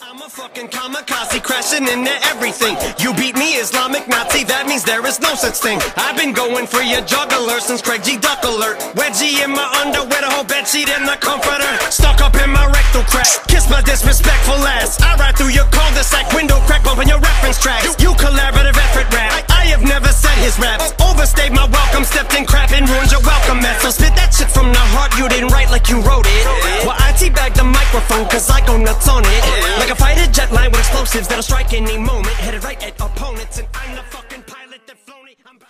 I'm a fucking kamikaze crashing into everything. You beat me, Islamic Nazi, that means there is no such thing. I've been going for your juggler since Craig G. Duck alert. Wedgie in my underwear, the whole bedsheet in the comforter. Stuck up in my rectal crack. Kiss my disrespectful ass. I ride through your cul-de-sac window crack, bumping your reference tracks. You collaborative effort rap. I, I have never said his raps. Overstayed my welcome, stepped in crap and ruined your welcome mat. So spit that shit from the heart, you didn't write like you wrote it. Well, I teabag the microphone, cause I go nuts on it. Like a fighter jet line with explosives that'll strike any moment. Headed right at opponents, and I'm the fucking pilot that.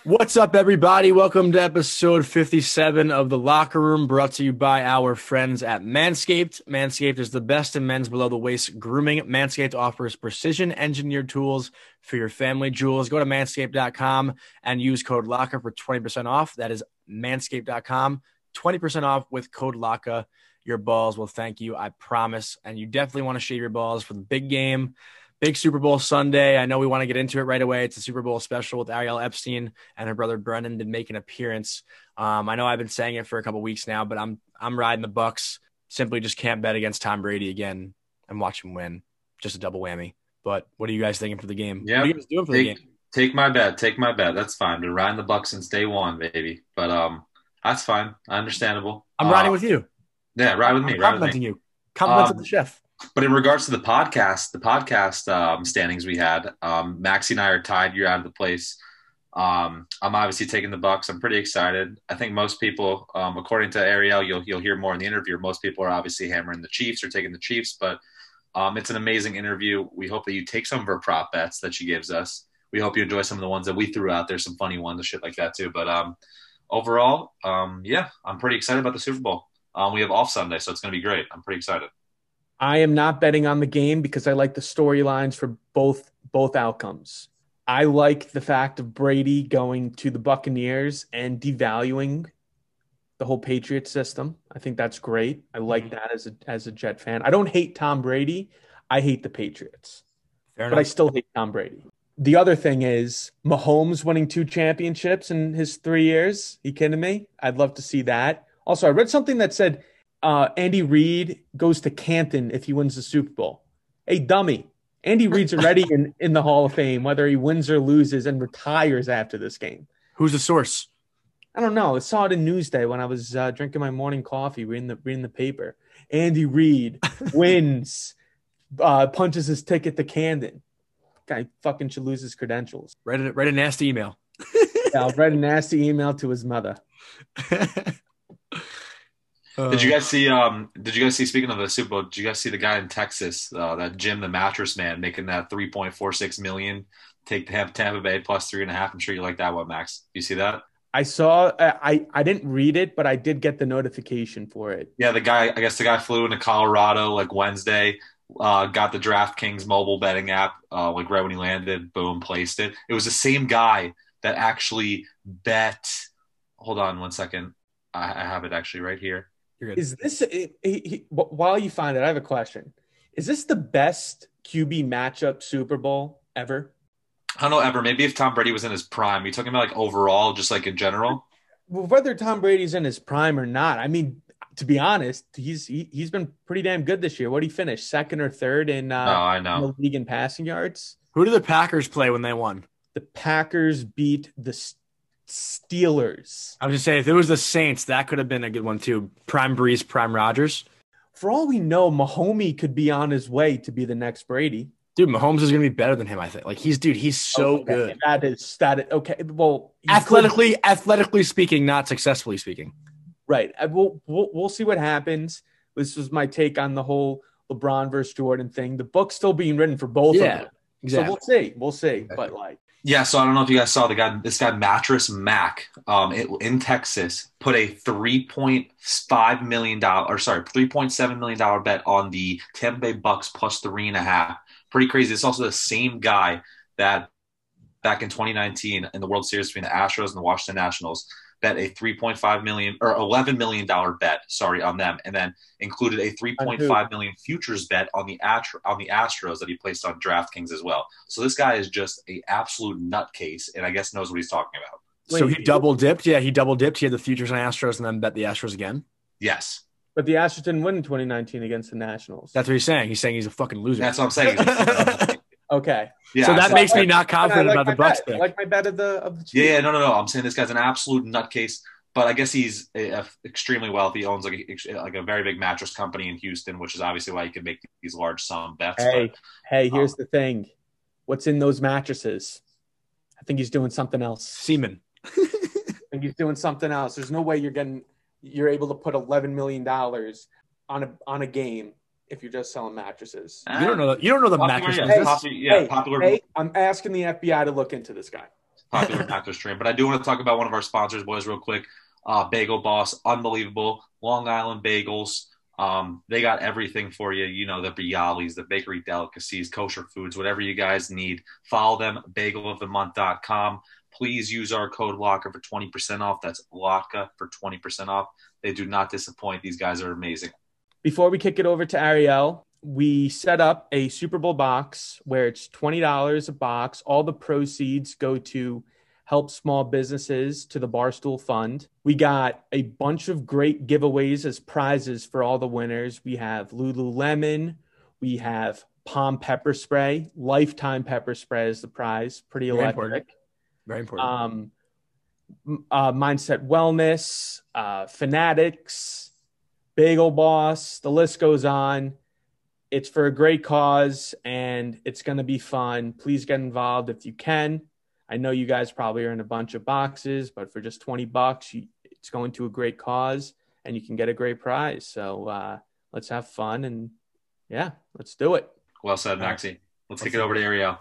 What's up, everybody? Welcome to episode 57 of The Latke Room, brought to you by our friends at Manscaped. Manscaped is the best in men's below the waist grooming. Manscaped offers precision engineered tools for your family jewels. Go to manscaped.com and use code LATKE for 20% off. That is manscaped.com, 20% off with code LATKE. Your balls will thank you, I promise. And you definitely want to shave your balls for the big game. Big Super Bowl Sunday. I know we want to get into it right away. It's a Super Bowl special with Ariel Epstein and her brother Brennan did make an appearance. Um, I know I've been saying it for a couple weeks now, but I'm I'm riding the Bucs. Simply just can't bet against Tom Brady again and watch him win. Just a double whammy. But what are you guys thinking for the game? Yeah, What are you guys doing for the take, game? take my bet. Take my bet. That's fine. Been riding the Bucs since day one, baby. But um, that's fine. Understandable. I'm Uh, riding with you. Yeah, ride with I'm me. With complimenting me. you. Compliments Um, the chef. But in regards to the podcast, the podcast um, standings we had, um, Maxie and I are tied. You're out of the place. Um, I'm obviously taking the Bucs. I'm pretty excited. I think most people, um, according to Ariel, you'll you'll hear more in the interview. Most people are obviously hammering the Chiefs or taking the Chiefs, but um, it's an amazing interview. We hope that you take some of her prop bets that she gives us. We hope you enjoy some of the ones that we threw out there, some funny ones and shit like that too. But um, overall, um, yeah, I'm pretty excited about the Super Bowl. Um, we have off Sunday, so it's going to be great. I'm pretty excited. I am not betting on the game because I like the storylines for both both outcomes. I like the fact of Brady going to the Buccaneers and devaluing the whole Patriot system. I think that's great. I like Mhm. that as a as a Jet fan. I don't hate Tom Brady. I hate the Patriots, Fair but I still hate Tom Brady. The other thing is Mahomes winning two championships in his three years. you kidding me? I'd love to see that. Also, I read something that said uh, Andy Reid goes to Canton if he wins the Super Bowl. Hey, dummy. Andy Reid's already in, in the Hall of Fame, whether he wins or loses and retires after this game. Who's the source? I don't know. I saw it in Newsday when I was uh, drinking my morning coffee, reading the reading the paper. Andy Reid wins, uh, punches his ticket to Canton. Guy fucking should lose his credentials. Write a, write a nasty email. Yeah, I'll write a nasty email to his mother. Did you guys see? Um, did you guys see? Speaking of the Super Bowl, did you guys see the guy in Texas, uh, that Jim the mattress man, making that three point four six million? Take Tampa, Tampa Bay plus three and a half. I'm sure you like that one, Max. You see that? I saw. I I didn't read it, but I did get the notification for it. Yeah, the guy. I guess the guy flew into Colorado like Wednesday. Uh, got the DraftKings mobile betting app. Uh, like right when he landed, boom, placed it. It was the same guy that actually bet. Hold on one second. I, I have it actually right here. You're good. Is this he, he, while you find it? I have a question. Is this the best QB matchup Super Bowl ever? I don't know ever. Maybe if Tom Brady was in his prime, you talking about like overall, just like in general. Well, whether Tom Brady's in his prime or not, I mean, to be honest, he's he, he's been pretty damn good this year. What did he finish second or third in, Oh, uh, I in know. the league in passing yards? Who did the Packers play when they won? The Packers beat the S- Steelers. I was just saying, if it was the Saints, that could have been a good one too. Prime Brees, Prime Rogers. For all we know, Mahomey could be on his way to be the next Brady. Dude, Mahomes is going to be better than him, I think. Like he's dude, he's so oh, Okay, good. That is that. Okay, well, he could- Athletically, athletically speaking, not successfully speaking. Right. I- We'll, we'll we'll see what happens. This was my take on the whole LeBron versus Jordan thing. The book's still being written for both Yeah, of them. Exactly. So we'll see. We'll see. But like, Yeah, so I don't know if you guys saw the guy, this guy Mattress Mack, um, it, in Texas, put a three point five million dollar, or sorry, three point seven million dollar bet on the Tampa Bay Bucs plus three and a half. Pretty crazy. It's also the same guy that back in 2019 in the World Series between the Astros and the Washington Nationals bet a 3.5 million or 11 million dollar bet, sorry, on them, and then included a 3.5 million futures bet on the Astro, on the Astros that he placed on DraftKings as well. So this guy is just a absolute nutcase, and I guess knows what he's talking about. so Wait, he double dipped. Yeah, he double dipped. He had the futures on Astros and then bet the Astros again. Yes. But the Astros didn't win in 2019 against the Nationals. That's what he's saying. He's saying he's a fucking loser. That's what I'm saying. okay. yeah, so that so- makes me not confident like about the my Bucs bet. I like my bet of the of the Yeah, Chiefs. yeah, no, no, no. I'm saying this guy's an absolute nutcase, but I guess he's a, a- extremely wealthy. He owns like a, like a very big mattress company in Houston, which is obviously why he can make these large sum bets. Hey, But hey, here's Um, the thing. What's in those mattresses? I think he's doing something else. Seaman. I think he's doing something else. There's no way you're getting you're able to put 11 million dollars on a on a game if you're just selling mattresses. You don't know. The, you don't know the Popular, mattress yeah, business. popular, yeah, Hey, popular, Hey, I'm asking the FBI to look into this guy. popular mattress stream. But I do want to talk about one of our sponsors, boys, real quick. Uh, Bagel Boss, unbelievable. Long Island Bagels. Um, they got everything for you. You know, the Bialys, the bakery delicacies, kosher foods, whatever you guys need. Follow them, bagelofthemonth.com. Please use our code LATKE for 20% off. That's LATKE for 20% off. They do not disappoint. These guys are amazing. Before we kick it over to Ariel, we set up a Super Bowl box where it's $20 a box. All the proceeds go to help small businesses to the Barstool Fund. We got a bunch of great giveaways as prizes for all the winners. We have Lululemon, we have Palm pepper spray, lifetime pepper spray is the prize. Pretty Very electric. important. Very important. Um, uh, Mindset Wellness, uh, Fanatics, Bagel Boss, the list goes on. It's for a great cause and it's going to be fun. Please get involved if you can. I know you guys probably are in a bunch of boxes, but for just 20 bucks, you, it's going to a great cause and you can get a great prize. So uh, let's have fun and yeah, let's do it. Well said, Maxie. Let's kick it over to Ariel.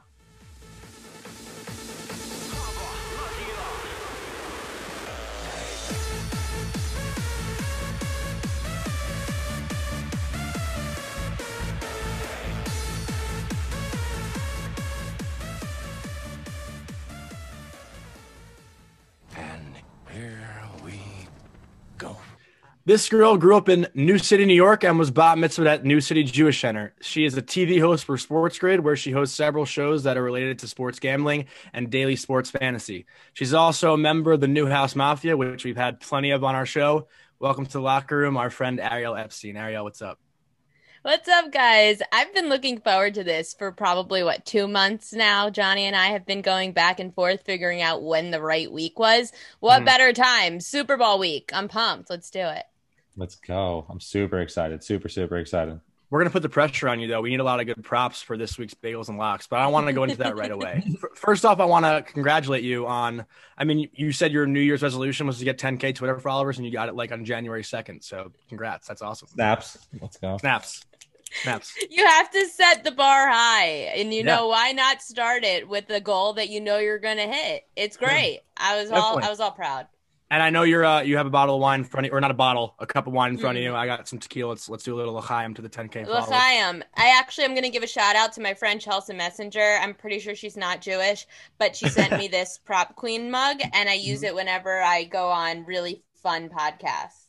This girl grew up in New City, New York, and was bat mitzvah at New City Jewish Center. She is a TV host for SportsGrid, where she hosts several shows that are related to sports gambling and daily sports fantasy. She's also a member of the Newhouse Mafia, which we've had plenty of on our show. Welcome to the Latke Room, our friend Ariel Epstein. Ariel, what's up? What's up, guys? I've been looking forward to this for probably what two months now. Johnny and I have been going back and forth figuring out when the right week was. What Mhm. better time? Super Bowl week. I'm pumped. Let's do it. Let's go. I'm super excited. Super, super excited. We're going to put the pressure on you, though. We need a lot of good props for this week's Bagels and Lox, but I want to go into that right away. First off, I want to congratulate you on, I mean, you said your New Year's resolution was to get 10K Twitter followers, and you got it like on January 2nd. So congrats. That's awesome. Snaps. Let's go. Snaps. Snaps. You have to set the bar high, and you Yeah. know why not start it with the goal that you know you're gonna hit? It's great. I was all I was all proud. And I know you're uh, you have a bottle of wine in front of you, or not a bottle, a cup of wine in front Mm. of you. I got some tequila. Let's let's do a little l'chaim to the 10K followers. L'chaim. I actually am going to give a shout out to my friend Chelsea Messenger. I'm pretty sure she's not Jewish, but she sent me this prop queen mug, and I use it whenever I go on really fun podcasts.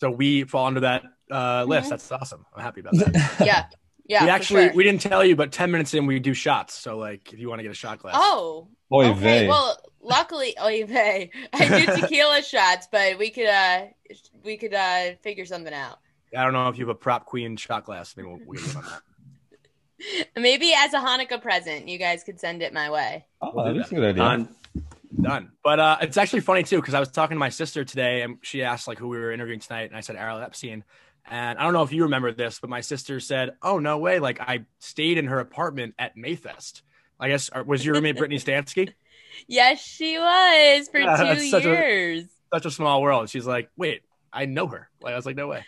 So we fall under that uh, list. Mhm. That's awesome. I'm happy about that. Yeah, yeah. we actually sure. we didn't tell you, but 10 minutes in we do shots. So like if you want to get a shot glass. Oh, Oy okay. vey. Well, luckily, oy. I do tequila shots, but we could uh we could uh figure something out. I don't know if you have a prop queen shot glass. Maybe we'll, we'll get you on that. Maybe as a Hanukkah present, you guys could send it my way. Oh, We'll do that's a good idea. Done. Done. But uh, it's actually funny too because I was talking to my sister today, and she asked like who we were interviewing tonight, and I said Ariel Epstein. And I don't know if you remember this, but my sister said, "Oh no way! Like I stayed in her apartment at Mayfest. I guess was your roommate Brittany Stansky? Yes, she was for Yeah, two such a- years. Such a small world." She's like, "Wait, I know her." Like I was like, "No way."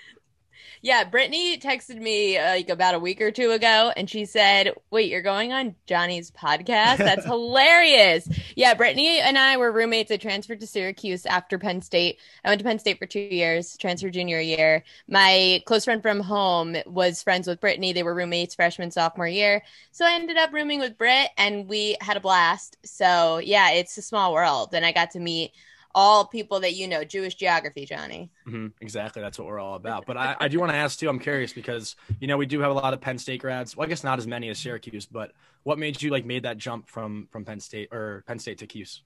Yeah, Brittany texted me uh, like about a week or two ago, and she said, "Wait, you're going on Johnny's podcast? That's hilarious!" Yeah, Brittany and I were roommates. I transferred to Syracuse after Penn State. I went to Penn State for two years, transferred junior year. My close friend from home was friends with Brittany. They were roommates freshman sophomore year, so I ended up rooming with Britt, and we had a blast. So yeah, it's a small world, and I got to meet all people that you know. Jewish geography, Johnny. hmm exactly. That's what we're all about. But I, I do want to ask too. I'm curious because you know we do have a lot of Penn State grads. Well, I guess not as many as Syracuse, but what made you like made that jump from from Penn State or Penn State to Cuse?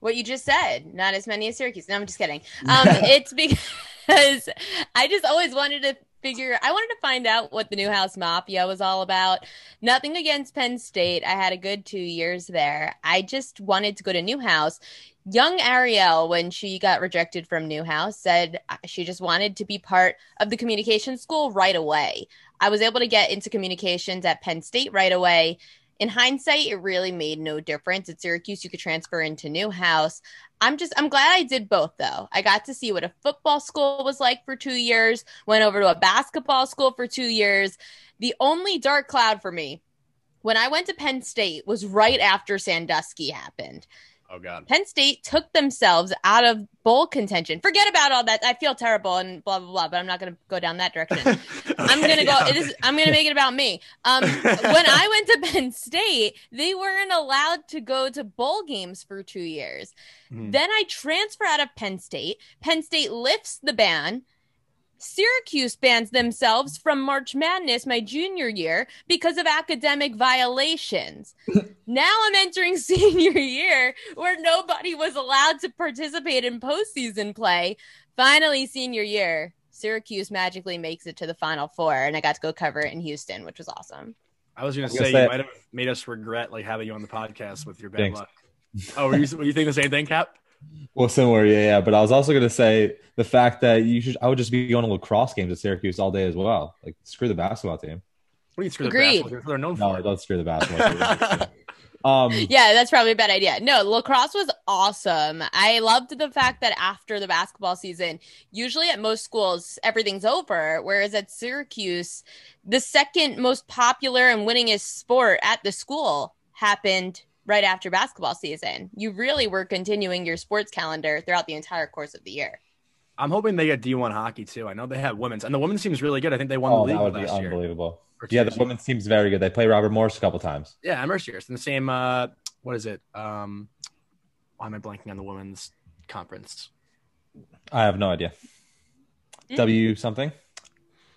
What you just said, not as many as Syracuse. No, I'm just kidding. Um, it's because because I just always wanted to figure I wanted to find out what the Newhouse Mafia was all about. Nothing against Penn State. I had a good 2 years there. I just wanted to go to Newhouse. Young Ariel when she got rejected from Newhouse said uh, she just wanted to be part of the communication school right away. I was able to get into communications at Penn State right away. In hindsight, it really made no difference. At Syracuse, you could transfer into Newhouse. I'm just I'm glad I did both though. I got to see what a football school was like for 2 years, went over to a basketball school for 2 years. The only dark cloud for me when I went to Penn State was right after Sandusky happened. Oh God. Penn State took themselves out of bowl contention. Forget about all that. I feel terrible and blah blah blah, but I'm not going to go down that direction. I'm going to go. It is, I'm going to make it about me. Um, when I went to Penn State, they weren't allowed to go to bowl games for two years. Mhm. Then I transfer out of Penn State. Penn State lifts the ban. Syracuse bans themselves from March Madness my junior year because of academic violations. now I'm entering senior year where nobody was allowed to participate in postseason play. Finally, senior year, Syracuse magically makes it to the Final Four, and I got to go cover it in Houston, which was awesome. I was going to say you say- might have made us regret like having you on the podcast with your bad Thanks. luck. Oh, were you, were you thinking the same thing, Cap? Well, similar, yeah, yeah. But I was also going to say the fact that you should, I would just be going to lacrosse games at Syracuse all day as well. Like, screw the basketball team. What do you screw the Agreed. basketball? They're known No, for. don't screw the basketball team. um, Yeah, that's probably a bad idea. No, lacrosse was awesome. I loved the fact that after the basketball season, usually at most schools, everything's over. Whereas at Syracuse, the second most popular and winningest sport at the school happened right after basketball season. You really were continuing your sports calendar throughout the entire course of the year. I'm hoping they get D1 hockey too. I know they have women's, and the women's team's really good. I think they won oh, the that league would be last year. unbelievable. or Yeah, the years. women's team's very good. They play Robert Morris a couple times. Yeah, Mercier. It's in the same. Uh, what is it? Um, why am I blanking on the women's conference? I have no idea. Mm. W something.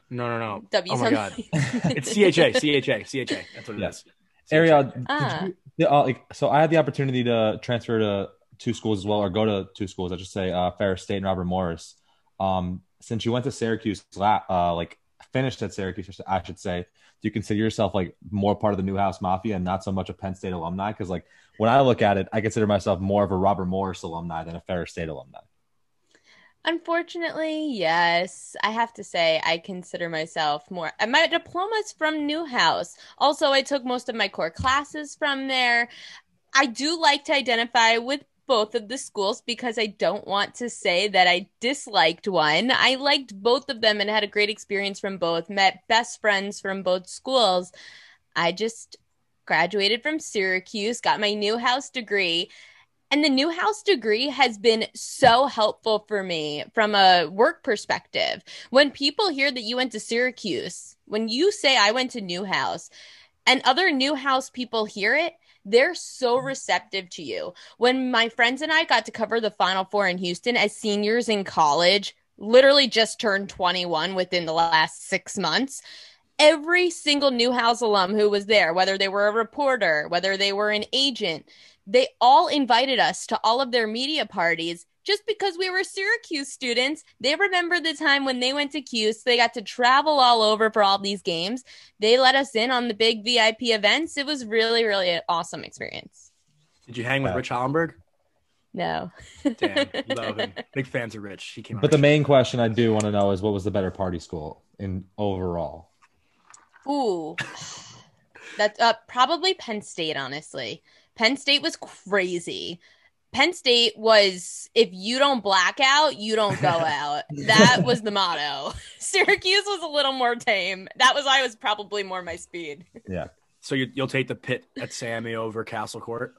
No, no, no. W oh my god, it's CHA, CHA, CHA. That's what it Yes. is. Ariel, did Ah. you, yeah, uh, like, so I had the opportunity to transfer to two schools as well, or go to two schools. I should say, uh, Ferris State and Robert Morris. Um, since you went to Syracuse, uh, like finished at Syracuse, I should say, do you consider yourself like more part of the Newhouse Mafia and not so much a Penn State alumni? Because like when I look at it, I consider myself more of a Robert Morris alumni than a Ferris State alumni. Unfortunately, yes. I have to say, I consider myself more. My diploma's from Newhouse. Also, I took most of my core classes from there. I do like to identify with both of the schools because I don't want to say that I disliked one. I liked both of them and had a great experience from both, met best friends from both schools. I just graduated from Syracuse, got my Newhouse degree. And the Newhouse degree has been so helpful for me from a work perspective. When people hear that you went to Syracuse, when you say I went to Newhouse, and other Newhouse people hear it, they're so mm-hmm. receptive to you. When my friends and I got to cover the Final Four in Houston as seniors in college, literally just turned 21 within the last six months, every single Newhouse alum who was there, whether they were a reporter, whether they were an agent, they all invited us to all of their media parties just because we were Syracuse students. They remember the time when they went to Cuse. So they got to travel all over for all these games. They let us in on the big VIP events. It was really, really an awesome experience. Did you hang with Rich Hollenberg? No. Damn, love him. Big fans of Rich. He came. But the our main question I do want to know is what was the better party school in overall? Ooh. That's uh, probably Penn State, honestly. Penn State was crazy. Penn State was if you don't black out, you don't go out. that was the motto. Syracuse was a little more tame. That was why it was probably more my speed. Yeah. So you, you'll take the pit at Sammy over Castle Court.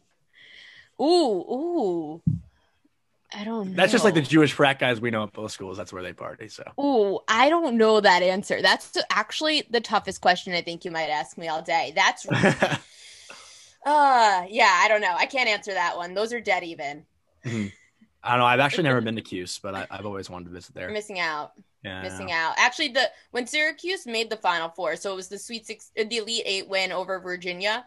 Ooh, ooh. I don't know. That's just like the Jewish frat guys we know at both schools. That's where they party. So Ooh, I don't know that answer. That's actually the toughest question I think you might ask me all day. That's uh yeah, I don't know. I can't answer that one. Those are dead even. I don't know. I've actually never been to Cuse, but I, I've always wanted to visit there. You're missing out. Yeah, missing out. Actually, the when Syracuse made the Final Four, so it was the Sweet Six, uh, the Elite Eight win over Virginia.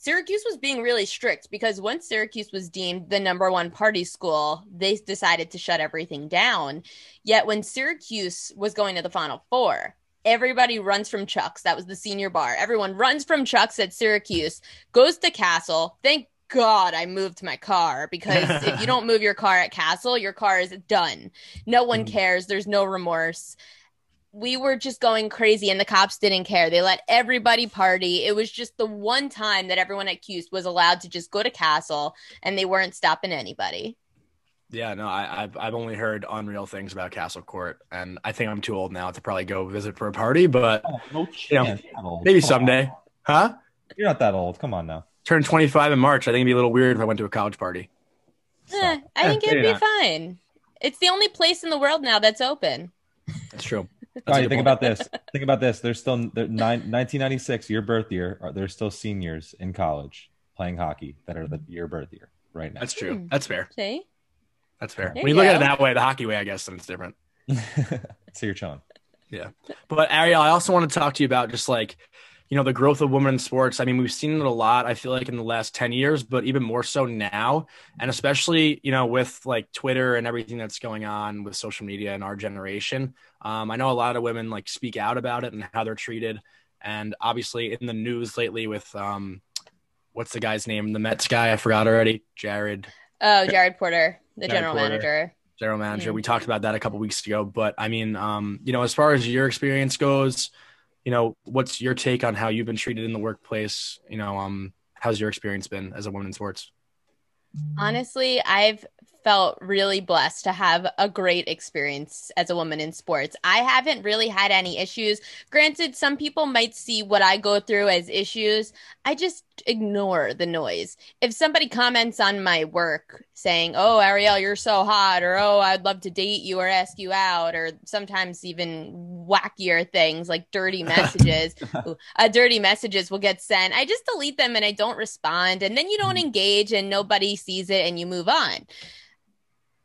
Syracuse was being really strict because once Syracuse was deemed the number one party school, they decided to shut everything down. Yet when Syracuse was going to the Final Four, everybody runs from Chuck's. That was the senior bar. Everyone runs from Chuck's at Syracuse, goes to Castle. Thank God I moved my car because if you don't move your car at Castle, your car is done. No one Mhm. cares. There's no remorse. We were just going crazy and the cops didn't care. They let everybody party. It was just the one time that everyone at Cuse was allowed to just go to Castle and they weren't stopping anybody. Yeah, no, I, I've I've only heard unreal things about Castle Court, and I think I'm too old now to probably go visit for a party, but Oh, no You know, chance. You're maybe Come on. someday. Huh? You're not that old. Come on now. Turn 25 in March. I think it'd be a little weird if I went to a college party. Eh, I Eh, think it'd be not. fine. It's the only place in the world now that's open. That's true. That's a Johnny, good think point. about this. Think about this. There's still they're nine, 1996, your birth year. Are there's still seniors in college playing hockey that are the your birth year right now? That's true. Hmm. That's fair. See? That's fair. There when you you look at it that way, the hockey way, I guess, then it's different. so you're chilling. Yeah. But Ariel, I also want to talk to you about just like, you know, the growth of women in sports. I mean, we've seen it a lot, I feel like in the last 10 years, but even more so now. And especially, you know, with like Twitter and everything that's going on with social media in our generation. Um, I know a lot of women like speak out about it and how they're treated. And obviously in the news lately with um what's the guy's name? The Mets guy, I forgot already. Jared. Oh, Jared Porter, the general Porter. manager. general manager. Mm. We talked about that a couple weeks ago, but I mean, um, you know, as far as your experience goes, you know, what's your take on how you've been treated in the workplace? You know, um, how's your experience been as a woman in sports? Honestly, I've felt really blessed to have a great experience as a woman in sports. I haven't really had any issues. Granted, some people might see what I go through as issues. I just ignore the noise. If somebody comments on my work saying, Oh, Ariel, you're so hot, or Oh, I'd love to date you or ask you out, or sometimes even wackier things like dirty messages, uh, dirty messages will get sent. I just delete them and I don't respond. And then you don't engage and nobody sees it and you move on.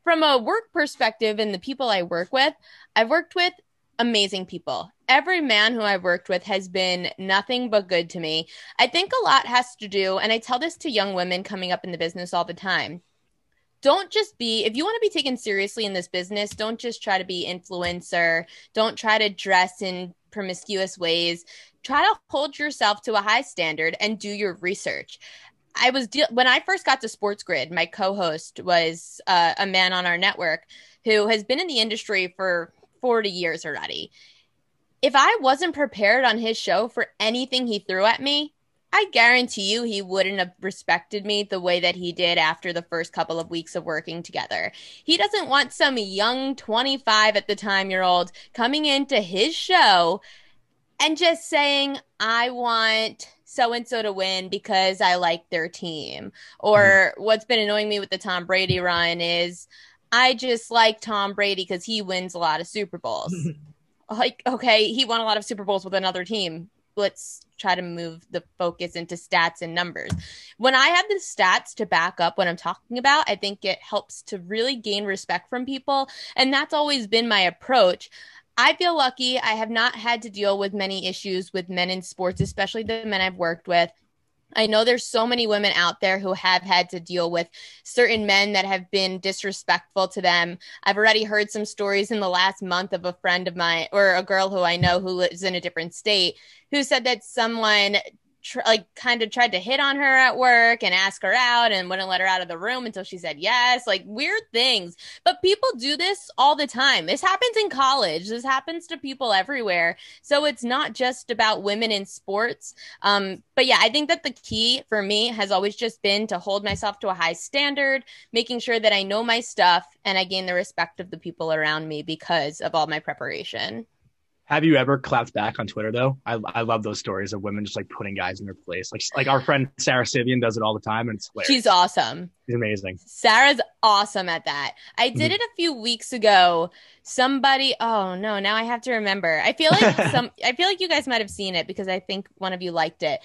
From a work perspective and the people I work with, I've worked with amazing people. Every man who I've worked with has been nothing but good to me. I think a lot has to do, and I tell this to young women coming up in the business all the time. Don't just be, if you want to be taken seriously in this business, don't just try to be influencer. Don't try to dress in promiscuous ways. Try to hold yourself to a high standard and do your research. I was de- when I first got to SportsGrid, my co-host was uh, a man on our network who has been in the industry for 40 years already. If I wasn't prepared on his show for anything he threw at me, I guarantee you he wouldn't have respected me the way that he did after the first couple of weeks of working together. He doesn't want some young 25 at the time year old coming into his show and just saying, I want so and so to win because I like their team. Or mm-hmm. what's been annoying me with the Tom Brady run is I just like Tom Brady because he wins a lot of Super Bowls. like, okay, he won a lot of Super Bowls with another team. Let's try to move the focus into stats and numbers. When I have the stats to back up what I'm talking about, I think it helps to really gain respect from people. And that's always been my approach. I feel lucky. I have not had to deal with many issues with men in sports, especially the men I've worked with. I know there's so many women out there who have had to deal with certain men that have been disrespectful to them. I've already heard some stories in the last month of a friend of mine or a girl who I know who lives in a different state who said that someone tr- like kind of tried to hit on her at work and ask her out and wouldn't let her out of the room until she said yes like weird things. But people do this all the time. This happens in college. This happens to people everywhere. So it's not just about women in sports. Um, but yeah i think that the key for me has always just been to hold myself to a high standard making sure that i know my stuff and i gain the respect of the people around me because of all my preparation Have you ever clapped back on Twitter though? I, I love those stories of women just like putting guys in their place. Like like our friend Sara Civian does it all the time, and it's hilarious. she's awesome She's amazing. Sarah's awesome at that. I did it a few weeks ago. Somebody, oh no, now I have to remember. I feel like some I feel like you guys might have seen it because I think one of you liked it.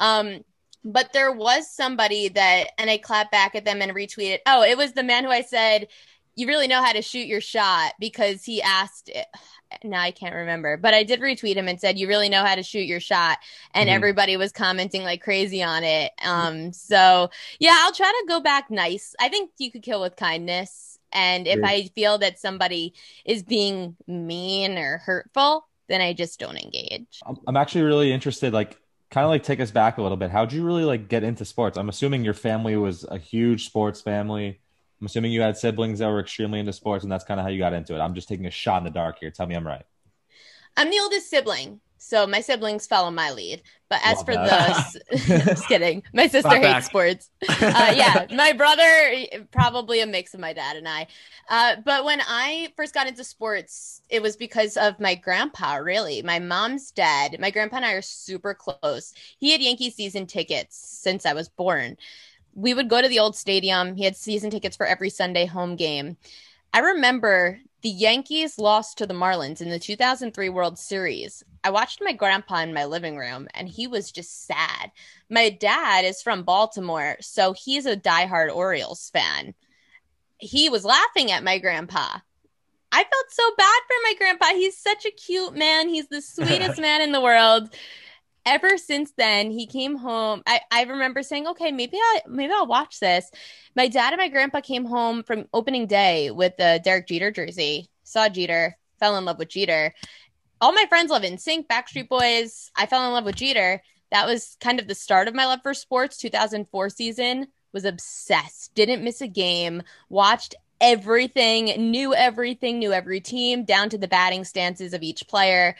Um but there was somebody that and I clapped back at them and retweeted. Oh, it was the man who I said you really know how to shoot your shot because he asked now I can't remember, but I did retweet him and said, "You really know how to shoot your shot," and Mhm. everybody was commenting like crazy on it. Um, so yeah, I'll try to go back nice. I think you could kill with kindness, and if I feel that somebody is being mean or hurtful, then I just don't engage. I'm, I'm actually really interested, like, kind of like take us back a little bit. How'd you really like get into sports? I'm assuming your family was a huge sports family. I'm assuming you had siblings that were extremely into sports, and that's kind of how you got into it. I'm just taking a shot in the dark here. Tell me I'm right. I'm the oldest sibling, so my siblings follow my lead. But as Love for that. the, just kidding. My sister Clap back. hates sports. Uh, yeah, my brother, probably a mix of my dad and I. Uh, but when I first got into sports, it was because of my grandpa. Really, my mom's dad. My grandpa and I are super close. He had Yankee season tickets since I was born. We would go to the old stadium. He had season tickets for every Sunday home game. I remember the Yankees lost to the Marlins in the 2003 World Series. I watched my grandpa in my living room and he was just sad. My dad is from Baltimore, so he's a diehard Orioles fan. He was laughing at my grandpa. I felt so bad for my grandpa. He's such a cute man. He's the sweetest man in the world. Ever since then, he came home. I, I remember saying, okay, maybe I maybe I'll watch this my dad and my grandpa came home from opening day with the Derek Jeter jersey. Saw Jeter, fell in love with Jeter. All my friends love NSYNC, Backstreet Boys. I fell in love with Jeter. That was kind of the start of my love for sports. 2004 season was obsessed. Didn't miss a game. Watched everything, knew everything, knew every team down to the batting stances of each player.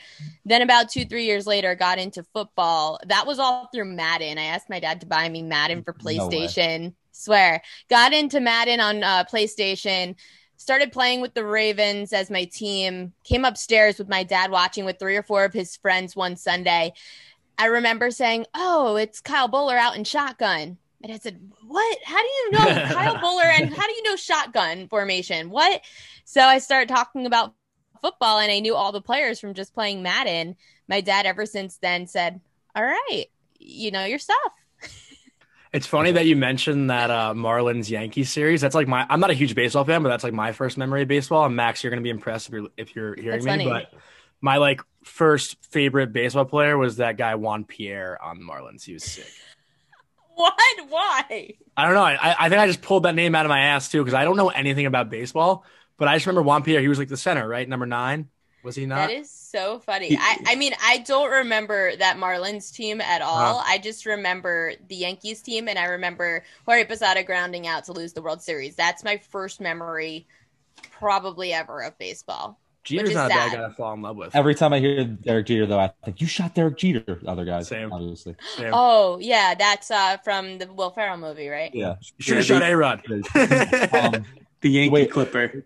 Then about two, three years later, got into football. That was all through Madden. I asked my dad to buy me Madden for No. PlayStation. Swear. Got into Madden on uh, PlayStation. Started playing with the Ravens as my team. Came upstairs with my dad watching with three or four of his friends one Sunday. I remember saying, "Oh, it's Kyle Boller out in shotgun." My I said, "What? How do you know Kyle Boller and how do you know shotgun formation? What?" So I started talking about football, and I knew all the players from just playing Madden. My dad, ever since then, said, "All right, you know your stuff." It's funny that you mentioned that uh, Marlins Yankees series. That's like my. I'm not a huge baseball fan, but that's like my first memory of baseball. And Max, you're gonna be impressed if you're if you're hearing That's me. funny. But my like first favorite baseball player was that guy Juan Pierre on the Marlins. He was sick. What? Why? I don't know. I, I think I just pulled that name out of my ass too because I don't know anything about baseball. But I just remember Juan Pierre. He was like the center, right? Number nine. Was he not? That is so funny. He- I, I mean, I don't remember that Marlins team at all. Uh-huh. I just remember the Yankees team, and I remember Jorge Posada grounding out to lose the World Series. That's my first memory, probably ever, of baseball. Jeter's is not a bad guy to fall in love with. Every time I hear Derek Jeter, though, I think you shot Derek Jeter. Other guys, Same. obviously. Same. Oh yeah, that's uh, from the Will Ferrell movie, right? Yeah. Should have Yeah, shot A Rod. Um, The Yankee Wait. Clipper.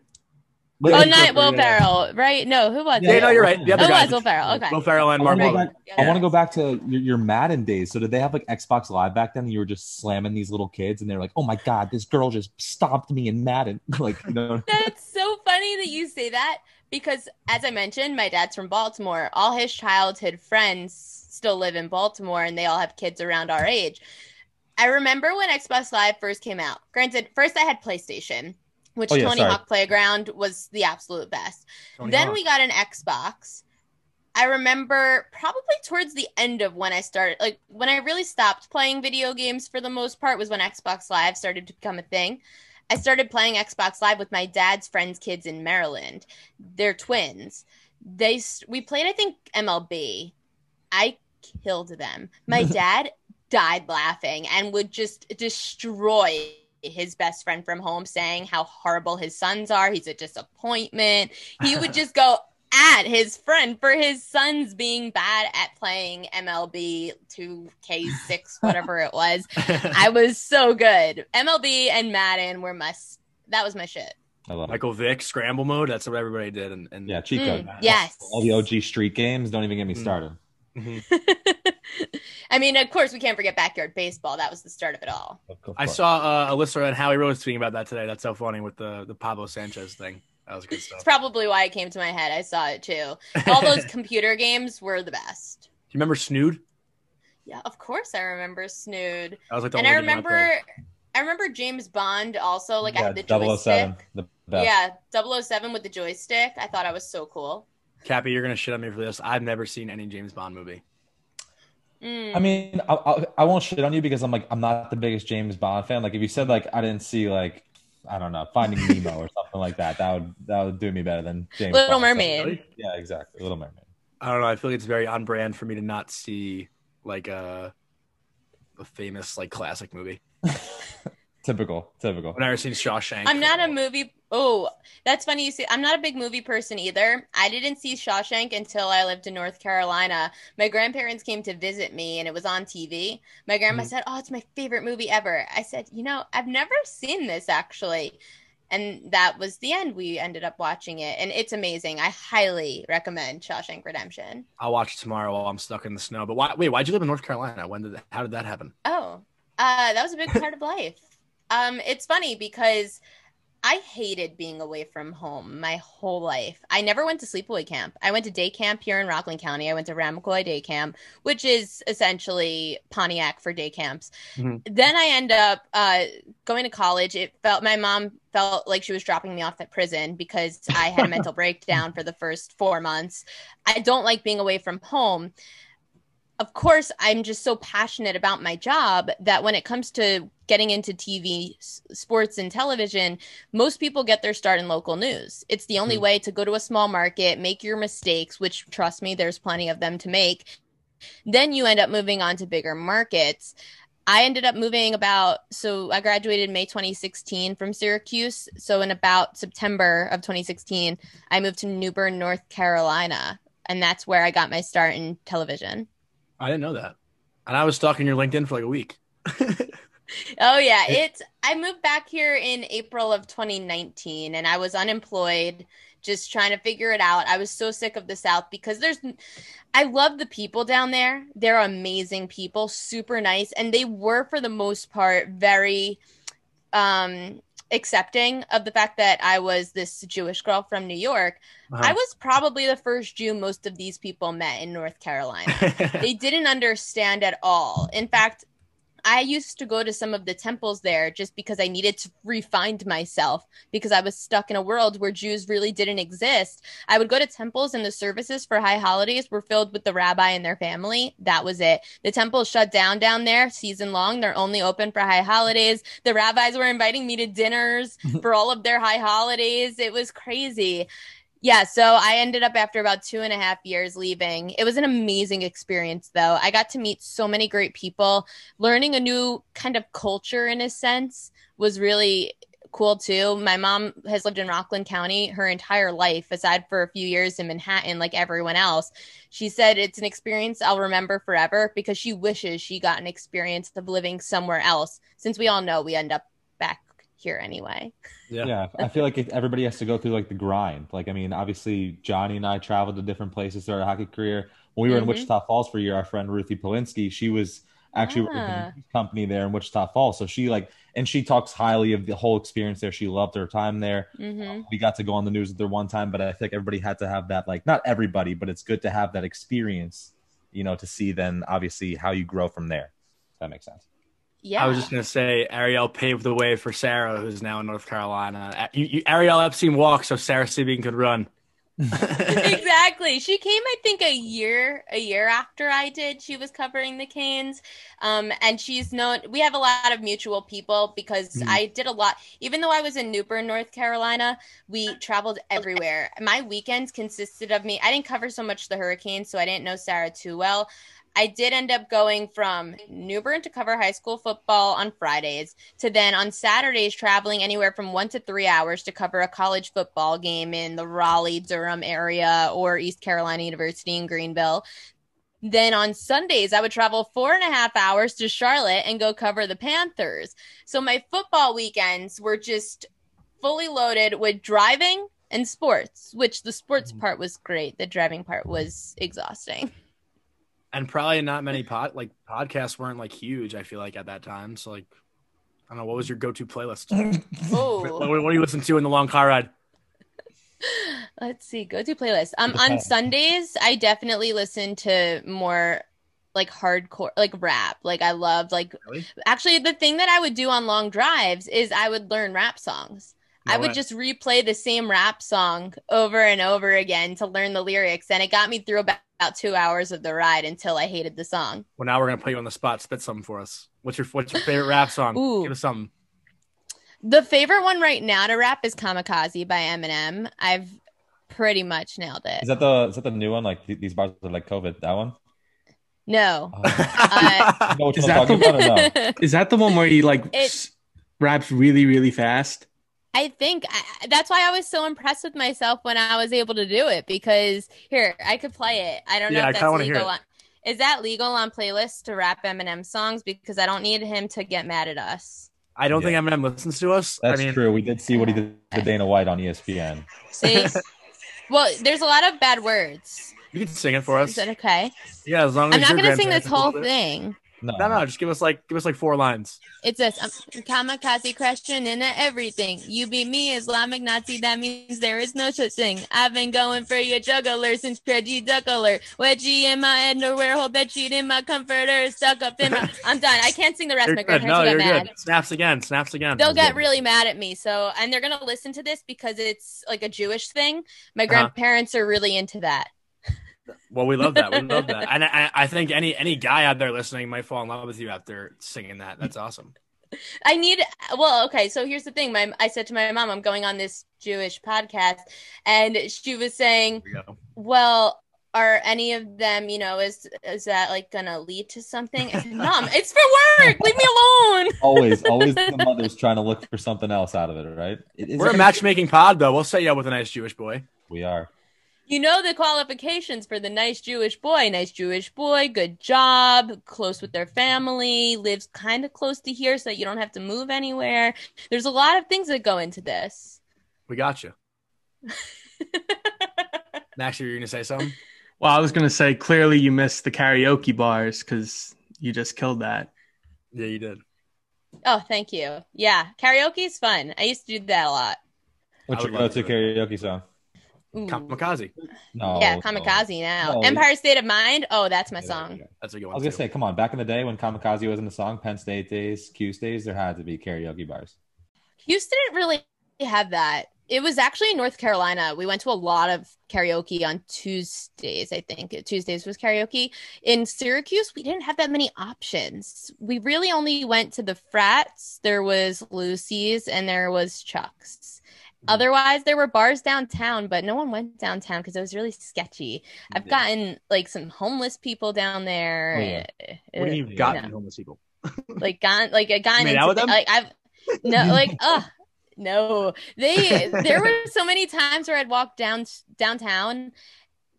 wait, Oh, wait, not Will yeah. Ferrell, right? No, who was Yeah, Yeah, it? no, you're right. The other Oh, it guy. was Will Ferrell. Okay. Will Ferrell and I Mark want to go Wahlberg. back. I want to go back to your, your Madden days. So did they have like Xbox Live back then? And you were just slamming these little kids, and they're like, "Oh my god, this girl just stomped me in Madden!" like, you know, That's so funny that you say that because, as I mentioned, my dad's from Baltimore. All his childhood friends still live in Baltimore and they all have kids around our age. I remember when Xbox Live first came out. Granted, first I had PlayStation, which Oh, yeah, Tony sorry. Hawk Playground was the absolute best. Tony then Hawk. we got an Xbox. I remember probably towards the end of when I started, like when I really stopped playing video games for the most part was when Xbox Live started to become a thing. I started playing Xbox Live with my dad's friends' kids in Maryland. They're twins. They we played I think MLB. I killed them. My dad died laughing and would just destroy his best friend from home saying how horrible his sons are. He's a disappointment. He would just go at his friend for his sons being bad at playing MLB 2K6, whatever it was. I was so good. MLB and Madden were my that was my shit. I love it. Michael Vick scramble mode. That's what everybody did. And, and Yeah, cheat code. Mm, yes. All the OG street games. Don't even get me Mm. started. Mhm. I mean, of course, we can't forget backyard baseball. That was the start of it all. Of. I saw uh, Alyssa and Howie Rose tweeting about that today. That's so funny with the the Pablo Sanchez thing. That was good stuff. Do probably why it came to my head. I saw it too. All those computer games were the best. Do you remember Snood? Yeah, of course I remember Snood. That was like the And I only game remember played. I remember James Bond also. Like I Yeah, had the 007, joystick. the best. Yeah, 007 with the joystick. I thought I was so cool. Cappy, you're gonna shit on me for this. I've never seen any James Bond movie. Mm. I mean, I, I, I won't shit on you because I'm like I'm not the biggest James Bond fan. Like if you said like I didn't see like I don't know Finding Nemo or something like that, that would that would do me better than James. Little Bond. So- Mermaid. yeah, exactly. Little Mermaid. I don't know. I feel like it's very on brand for me to not see like a a famous like classic movie. Typical. Typical. I've never seen Shawshank. I'm not a movie. Oh, that's funny. You see, I'm not a big movie person either. I didn't see Shawshank until I lived in North Carolina. My grandparents came to visit me, and it was on TV. My grandma Mhm. said, "Oh, it's my favorite movie ever." I said, "You know, I've never seen this actually." And that was the end. We ended up watching it, and it's amazing. I highly recommend Shawshank Redemption. I'll watch it tomorrow while I'm stuck in the snow. But why? Wait, why'd you live in North Carolina? When did? How did that happen? Oh, uh, that was a big part of life. Um, it's funny because I hated being away from home my whole life. I never went to sleepaway camp. I went to day camp here in Rockland County. I went to Ramaquois Day Camp, which is essentially Pontiac for day camps. Mhm. Then I end up uh, going to college. It felt my mom felt like she was dropping me off at prison because I had a mental breakdown for the first four months. I don't like being away from home of course, I'm just so passionate about my job that when it comes to getting into TV, sports, and television, most people get their start in local news. It's the only Hmm. way to go to a small market, make your mistakes, which, trust me, there's plenty of them to make. Then you end up moving on to bigger markets. I ended up moving about, so I graduated May 2016 from Syracuse. So in about September of 2016, I moved to New Bern, North Carolina. And that's where I got my start in television. I didn't know that. And I was stalking your LinkedIn for like a week. Oh yeah, it's I moved back here in April of 2019 and I was unemployed just trying to figure it out. I was so sick of the South because there's I love the people down there. They're amazing people, super nice and they were for the most part very um accepting of the fact that I was this Jewish girl from New York. Uh-huh. I was probably the first Jew most of these people met in North Carolina they didn't understand at all. In fact, I used to go to some of the temples there just because I needed to refine myself because I was stuck in a world where Jews really didn't exist. I would go to temples and the services for high holidays were filled with the rabbi and their family. That was it. The temples shut down down there season long. They're only open for high holidays. The rabbis were inviting me to dinners for all of their high holidays. It was crazy. Yeah, so I ended up after about two and a half years leaving. It was an amazing experience, though. I got to meet so many great people. Learning a new kind of culture, in a sense, was really cool too. My mom has lived in Rockland County her entire life, aside for a few years in Manhattan, like everyone else. She said it's an experience I'll remember forever because she wishes she got an experience of living somewhere else, since we all know we end up here anyway. Yeah. Yeah, I feel like everybody has to go through like the grind. Like, I mean, obviously Johnny and I traveled to different places throughout our hockey career. When we were Mhm. in Wichita Falls for a year, our friend Ruthie Polinsky, she was actually working Ah. in a company there in Wichita Falls. So she like, and she talks highly of the whole experience there. She loved her time there. hmm We got to go on the news with her one time, but I think everybody had to have that. Like, not everybody, but it's good to have that experience, you know, to see then obviously how you grow from there. If that makes sense. Yeah. I was just gonna say Ariel paved the way for Sarah, who's now in North Carolina. You, you, Ariel Epstein walked, so Sara Civian could run. exactly. She came, I think, a year a year after I did. She was covering the Canes, um, and she's known. We have a lot of mutual people because Mhm. I did a lot. Even though I was in New Bern, North Carolina, we traveled everywhere. My weekends consisted of me. I didn't cover so much the Hurricanes, so I didn't know Sarah too well. I did end up going from New Bern to cover high school football on Fridays to then on Saturdays traveling anywhere from one to three hours to cover a college football game in the Raleigh, Durham area or East Carolina University in Greenville. Then on Sundays, I would travel four and a half hours to Charlotte and go cover the Panthers. So my football weekends were just fully loaded with driving and sports, which the sports mm. part was great. The driving part was exhausting. and probably not many pod like podcasts weren't like huge. I feel like at that time. So like, I don't know. What was your go-to playlist? what, Oh. what do you listen to in the long car ride? Let's see. Go to playlist. Um, on Sundays, I definitely listen to more like hardcore, like rap. Like I loved like Really? actually the thing that I would do on long drives is I would learn rap songs. I No would way. just replay the same rap song over and over again to learn the lyrics, and it got me through about, about two hours of the ride until I hated the song. Well, now we're gonna put you on the spot. Spit something for us. What's your What's your favorite rap song? Ooh. Give us something. The favorite one right now to rap is "Kamikaze" by Eminem. I've pretty much nailed it. Is that the is that the new one? Like th- these bars are like COVID. That one. no, Uh, Uh, you know which Is that talking about no? Is that the one where he like It- s- raps really, really fast? I think I, that's why I was so impressed with myself when I was able to do it because here I could play it. I don't know Yeah, I if kinda that's wanna hear legal. it. On, is that legal on playlists to rap Eminem songs? Because I don't need him to get mad at us. I don't Yeah. think Eminem listens to us. That's I mean, true. We did see what he did to Dana White on ESPN. See, well, there's a lot of bad words. you can sing it for us. Is that okay? Yeah, as long as I'm not gonna sing this whole approve it. thing. No, No, no, just give us like give us like four lines. It says, um, kamikaze crashing into everything. You beat me, Islamic Nazi. That means there is no such thing. I've been going for your juggler since Reggie Duck alert. Wedgie in my underwear, whole bed sheet in my comforter, stuck up in my. I'm done. I can't sing the rest. You're My good. grandparents No, will you're get mad. good. Snaps again. Snaps again. They'll get really mad at me. So, and they're gonna listen to this because it's like a Jewish thing. My Uh-huh. grandparents are really into that. Well, we love that. We love that. And I, I think any any guy out there listening might fall in love with you after singing that. That's awesome. I need well, okay, so here's the thing. My I said to my mom, I'm going on this Jewish podcast, and she was saying, we. Well, are any of them, you know, is is that like gonna lead to something? I said, Mom, it's for work. Leave me alone. always, always the mother's trying to look for something else out of it, right? It- is We're a matchmaking pod, though. We'll set you up with a nice Jewish boy. We are. You know the qualifications for the nice Jewish boy. Nice Jewish boy, good job, close with their family, lives kind of close to here so that you don't have to move anywhere. There's a lot of things that go into this. We got you. Max, you were gonna say something? Well, I was gonna say clearly you missed the karaoke bars because you just killed that. Yeah, you did. Oh, thank you. Yeah, karaoke is fun. I used to do that a lot. What's your go-to karaoke song? Ooh. Kamikaze. No. yeah, no. kamikaze now. No. Empire State of Mind. Oh, that's my Yeah, song. yeah. That's a good I was gonna too. say, come on. Back in the day when Kamikaze was in the song, Penn State days, Q days, there had to be karaoke bars. Houston didn't really have that. It was actually in North Carolina. We went to a lot of karaoke on Tuesdays, I think. Tuesdays was karaoke. In Syracuse, we didn't have that many options. We really only went to the frats. There was Lucy's and there was Chuck's. Mhm. Otherwise, there were bars downtown, but no one went downtown because it was really sketchy. I've Yeah. gotten like some homeless people down there. Oh, yeah. What do you mean Uh, you've gotten homeless people? like gone like I gotten made out with them? like I've no like uh no they there were so many times where I'd walk down downtown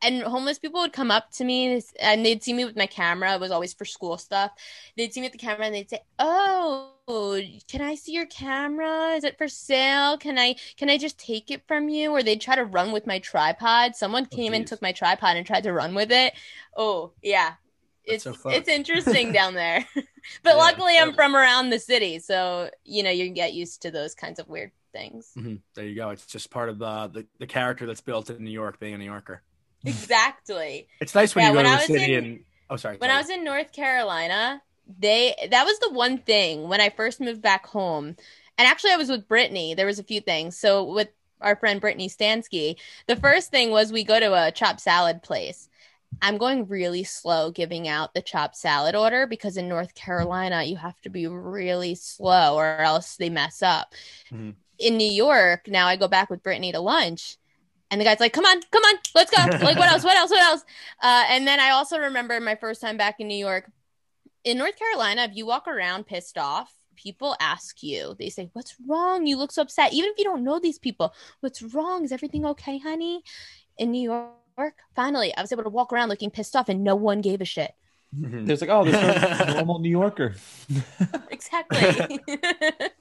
and homeless people would come up to me and they'd see me with my camera it was always for school stuff they'd see me with the camera and they'd say oh can i see your camera is it for sale can i can i just take it from you or they'd try to run with my tripod someone Oh, came and took my tripod and tried to run with it oh yeah That's it's so it's interesting down there but Yeah, luckily i'm from around the city so you know you can get used to those kinds of weird things Mhm. There you go. It's just part of the, the the character that's built in New York, being a New Yorker. exactly It's nice when Yeah, you go to the city in- and oh, sorry. when sorry. I was in North Carolina, they that was the one thing when I first moved back home. And actually I was with Brittany. There was a few things. So with our friend Brittany Stansky, the first thing was we go to a chopped salad place. I'm going really slow giving out the chopped salad order because in North Carolina you have to be really slow or else they mess up. Mhm. In New York, now I go back with Brittany to lunch. And the guy's like, "Come on, come on, let's go! Like, what else? What else? What else?" Uh, and then I also remember my first time back in New York. In North Carolina, if you walk around pissed off, people ask you. They say, "What's wrong? You look so upset." Even if you don't know these people, "What's wrong? Is everything okay, honey?" In New York, finally, I was able to walk around looking pissed off, and no one gave a shit. Mhm. There's like, oh, this is a normal New Yorker. Exactly.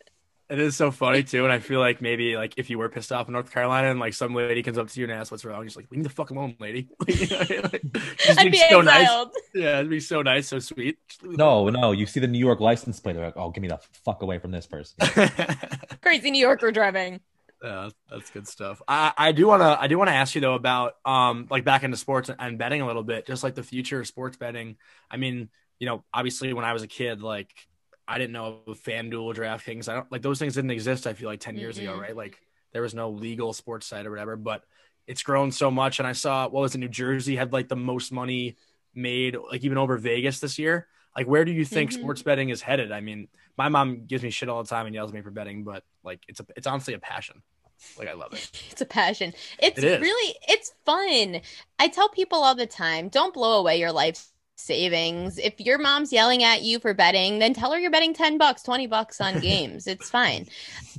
It is so funny too, and I feel like maybe like if you were pissed off in North Carolina and like some lady comes up to you and asks what's wrong, you're just like leave me the fuck alone, lady. You know, like, just I'd be so nice. Yeah, it'd be so nice, so sweet. Just leave me no, no. You see the New York license plate. They're like, oh, give me the fuck away from this person. Crazy New Yorker driving. Yeah, that's good stuff. I, I do want to I do want to ask you though about um like back into sports and betting a little bit, just like the future of sports betting. I mean, you know, obviously when I was a kid, like I didn't know of FanDuel, DraftKings. I don't like those things didn't exist. I feel like 10 years ago, right? Like there was no legal sports site or whatever, but it's grown so much. And I saw what was it, New Jersey had like the most money made, like even over Vegas this year. Like, where do you think Mhm. sports betting is headed? I mean, my mom gives me shit all the time and yells at me for betting, but like, it's a, it's honestly a passion. Like, I love it. It's a passion. It's It really it's fun. I tell people all the time, don't blow away your life savings. If your mom's yelling at you for betting, then tell her you're betting 10 bucks, 20 bucks on games. it's fine.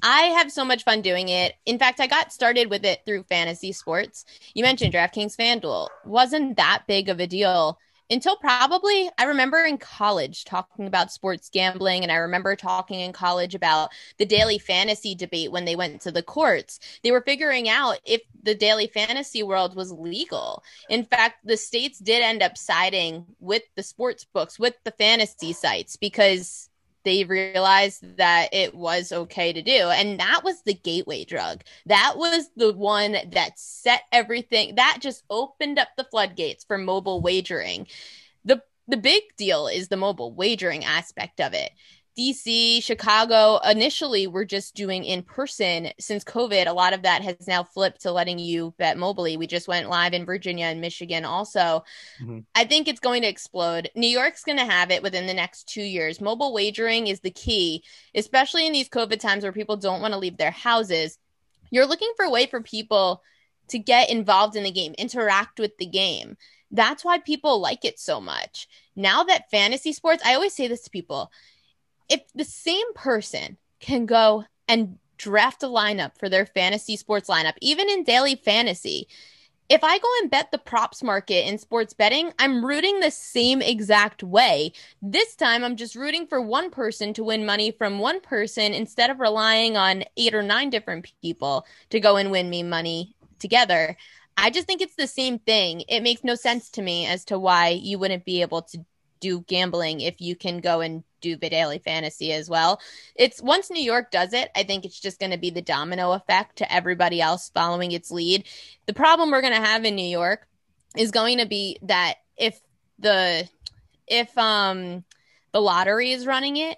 I have so much fun doing it. In fact, I got started with it through fantasy sports. You mentioned DraftKings FanDuel. Wasn't that big of a deal until probably I remember in college talking about sports gambling and I remember talking in college about the daily fantasy debate when they went to the courts. They were figuring out if the daily fantasy world was legal. In fact, the states did end up siding with the sports books, with the fantasy sites because they realized that it was okay to do. And that was the gateway drug. That was the one that set everything that just opened up the floodgates for mobile wagering. The the big deal is the mobile wagering aspect of it. DC, Chicago initially were just doing in person. Since COVID, a lot of that has now flipped to letting you bet mobily. We just went live in Virginia and Michigan also. Mhm. I think it's going to explode. New York's going to have it within the next two years. Mobile wagering is the key, especially in these COVID times where people don't want to leave their houses. You're looking for a way for people to get involved in the game, interact with the game. That's why people like it so much. Now that fantasy sports, I always say this to people if the same person can go and draft a lineup for their fantasy sports lineup, even in daily fantasy, if I go and bet the props market in sports betting, I'm rooting the same exact way. This time, I'm just rooting for one person to win money from one person instead of relying on eight or nine different people to go and win me money together. I just think it's the same thing. It makes no sense to me as to why you wouldn't be able to do gambling if you can go and do daily fantasy as well. It's once New York does it, I think it's just going to be the domino effect to everybody else following its lead. The problem we're going to have in New York is going to be that if the if um the lottery is running it,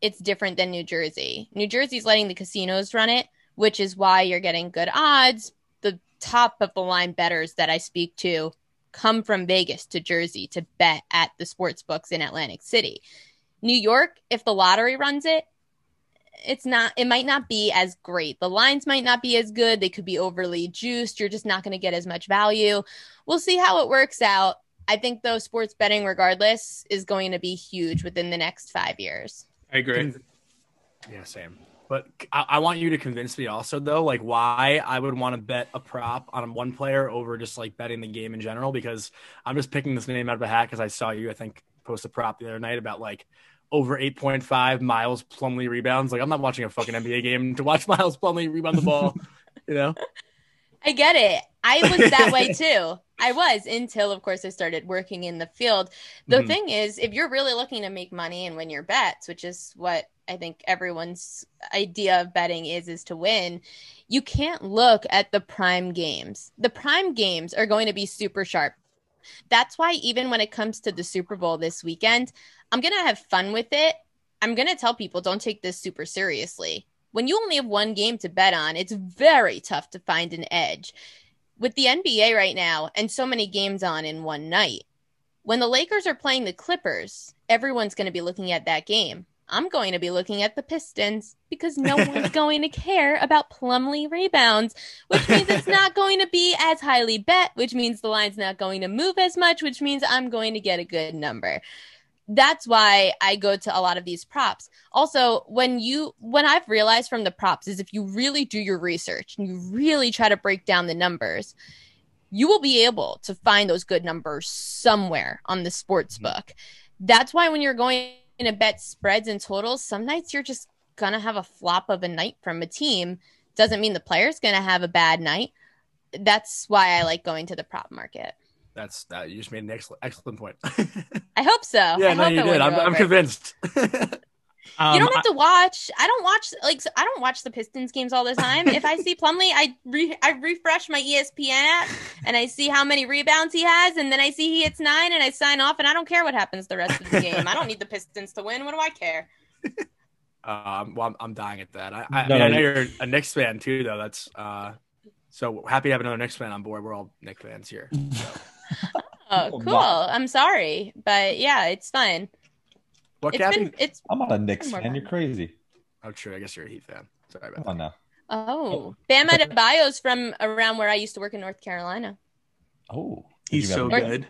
it's different than New Jersey. New Jersey's letting the casinos run it, which is why you're getting good odds. The top of the line betters that I speak to come from Vegas to Jersey to bet at the sports books in Atlantic City. New York, if the lottery runs it, it's not it might not be as great. The lines might not be as good. They could be overly juiced. You're just not going to get as much value. We'll see how it works out. I think though sports betting regardless is going to be huge within the next 5 years. I agree. Yeah, same. But I, I want you to convince me also though, like why I would want to bet a prop on one player over just like betting the game in general. Because I'm just picking this name out of a hat because I saw you, I think, post a prop the other night about like over 8.5 Miles Plumlee rebounds. Like I'm not watching a fucking NBA game to watch Miles Plumlee rebound the ball. You know? I get it. I was that way too. I was until, of course, I started working in the field. The Mhm. thing is, if you're really looking to make money and win your bets, which is what I think everyone's idea of betting is, is to win, you can't look at the prime games. The prime games are going to be super sharp. That's why, even when it comes to the Super Bowl this weekend, I'm going to have fun with it. I'm going to tell people don't take this super seriously. When you only have one game to bet on, it's very tough to find an edge. With the NBA right now and so many games on in one night, when the Lakers are playing the Clippers, everyone's going to be looking at that game. I'm going to be looking at the Pistons because no one's going to care about Plumlee rebounds, which means it's not going to be as highly bet, which means the line's not going to move as much, which means I'm going to get a good number. That's why I go to a lot of these props. Also, when you when I've realized from the props is if you really do your research and you really try to break down the numbers, you will be able to find those good numbers somewhere on the sports book. That's why when you're going to bet spreads and totals, some nights you're just gonna have a flop of a night from a team. Doesn't mean the player's gonna have a bad night. That's why I like going to the prop market. That's that. You just made an excellent, excellent point. I hope so. I yeah, no, hope you did. I'm, I'm convinced. Um, you don't have to watch. I don't watch like I don't watch the Pistons games all the time. if I see Plumlee, I re- I refresh my ESPN app and I see how many rebounds he has, and then I see he hits nine, and I sign off, and I don't care what happens the rest of the game. I don't need the Pistons to win. What do I care? Um, well, I'm, I'm dying at that. I, I, No, I, mean, I know you- you're a Knicks fan too, though. That's uh, so happy to have another Knicks fan on board. We're all Knicks fans here. Oh, Oh, cool. I'm sorry, but yeah, it's fun. What, It's Kathy? been it's I'm not a Knicks fan. You're crazy. Oh, true. I guess you're a Heat fan. Sorry about Come that. on now. oh Bam Adebayo's from around where I used to work in North Carolina. Oh, He's so have- good.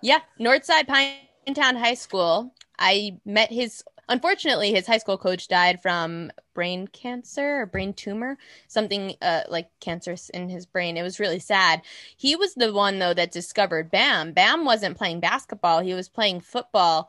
Yeah, Northside Pinetown High School. I met his. Unfortunately, his high school coach died from brain cancer or brain tumor, something uh, like cancerous in his brain. It was really sad. He was the one though that discovered Bam. Bam wasn't playing basketball; he was playing football.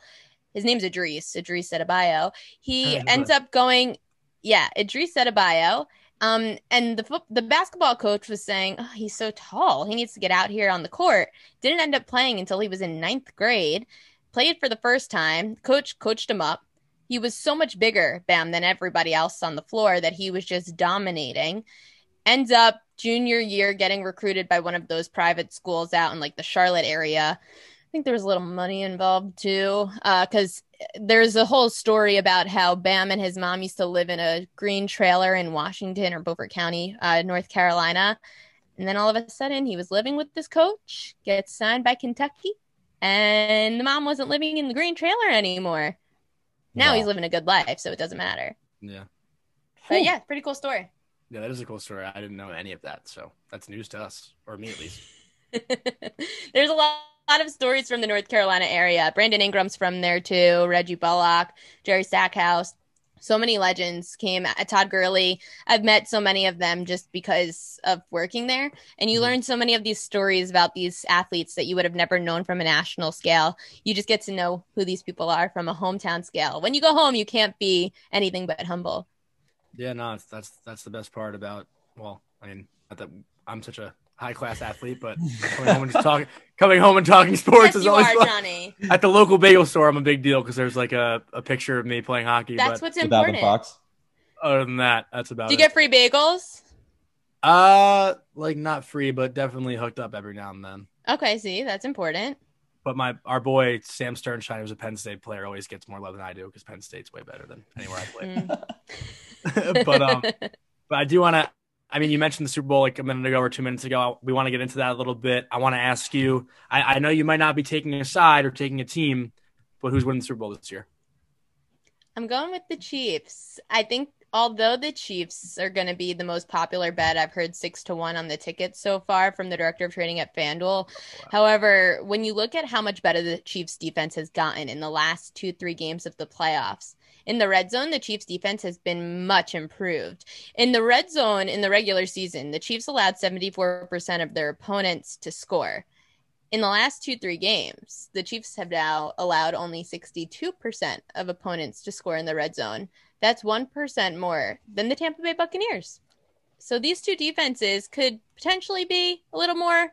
His name's Edrice. Edrice Adebayo. He ends up going, yeah, Edrice Adebayo. Um, and the the basketball coach was saying, oh, he's so tall, he needs to get out here on the court. Didn't end up playing until he was in ninth grade. Played for the first time. Coach coached him up. He was so much bigger, Bam, than everybody else on the floor that he was just dominating. Ends up junior year getting recruited by one of those private schools out in like the Charlotte area. I think there was a little money involved too, because there's a whole story about how Bam and his mom used to live in a green trailer in Washington or Beaufort County, uh, North Carolina. And then all of a sudden, he was living with this coach, gets signed by Kentucky, and the mom wasn't living in the green trailer anymore. Now Wow. he's living a good life, so it doesn't matter. Yeah. But yeah, pretty cool story. Yeah, that is a cool story. I didn't know any of that, so that's news to us, or me at least. There's a lot, lot of stories from the North Carolina area. Brandon Ingram's from there too. Reggie Bullock, Jerry Stackhouse. So many legends came. Uh, Todd Gurley. I've met so many of them just because of working there. And you Mhm. learn so many of these stories about these athletes that you would have never known from a national scale. You just get to know who these people are from a hometown scale. When you go home, you can't be anything but humble. Yeah, no, that's that's the best part about. Well, I mean, that I'm such a high class athlete, but coming home and just talking, coming home and talking sports yes, is you always are, fun. Johnny. At the local bagel store, I'm a big deal because there's like a, a picture of me playing hockey. That's but what's With Alvin important. Fox. other than that, that's about Do you it. get free bagels? uh, like not free, but definitely hooked up every now and then. Okay, see, that's important. But my our boy Sam Sternstein, who's a Penn State player, always gets more love than I do because Penn State's way better than anywhere I play. Mm. but um, but I do want to. I mean, you mentioned the Super Bowl like a minute ago or two minutes ago. We want to get into that a little bit. I want to ask you. I, I know you might not be taking a side or taking a team, but who's winning the Super Bowl this year? I'm going with the Chiefs. I think although the Chiefs are going to be the most popular bet, I've heard six to one on the tickets so far from the director of trading at FanDuel. Oh, However, when you look at how much better the Chiefs defense has gotten in the last two, three games of the playoffs, in the red zone, the Chiefs defense has been much improved. In the red zone in the regular season, the Chiefs allowed 74% of their opponents to score. In the last two, three games, the Chiefs have now allowed only 62% of opponents to score in the red zone. That's 1% more than the Tampa Bay Buccaneers. So these two defenses could potentially be a little more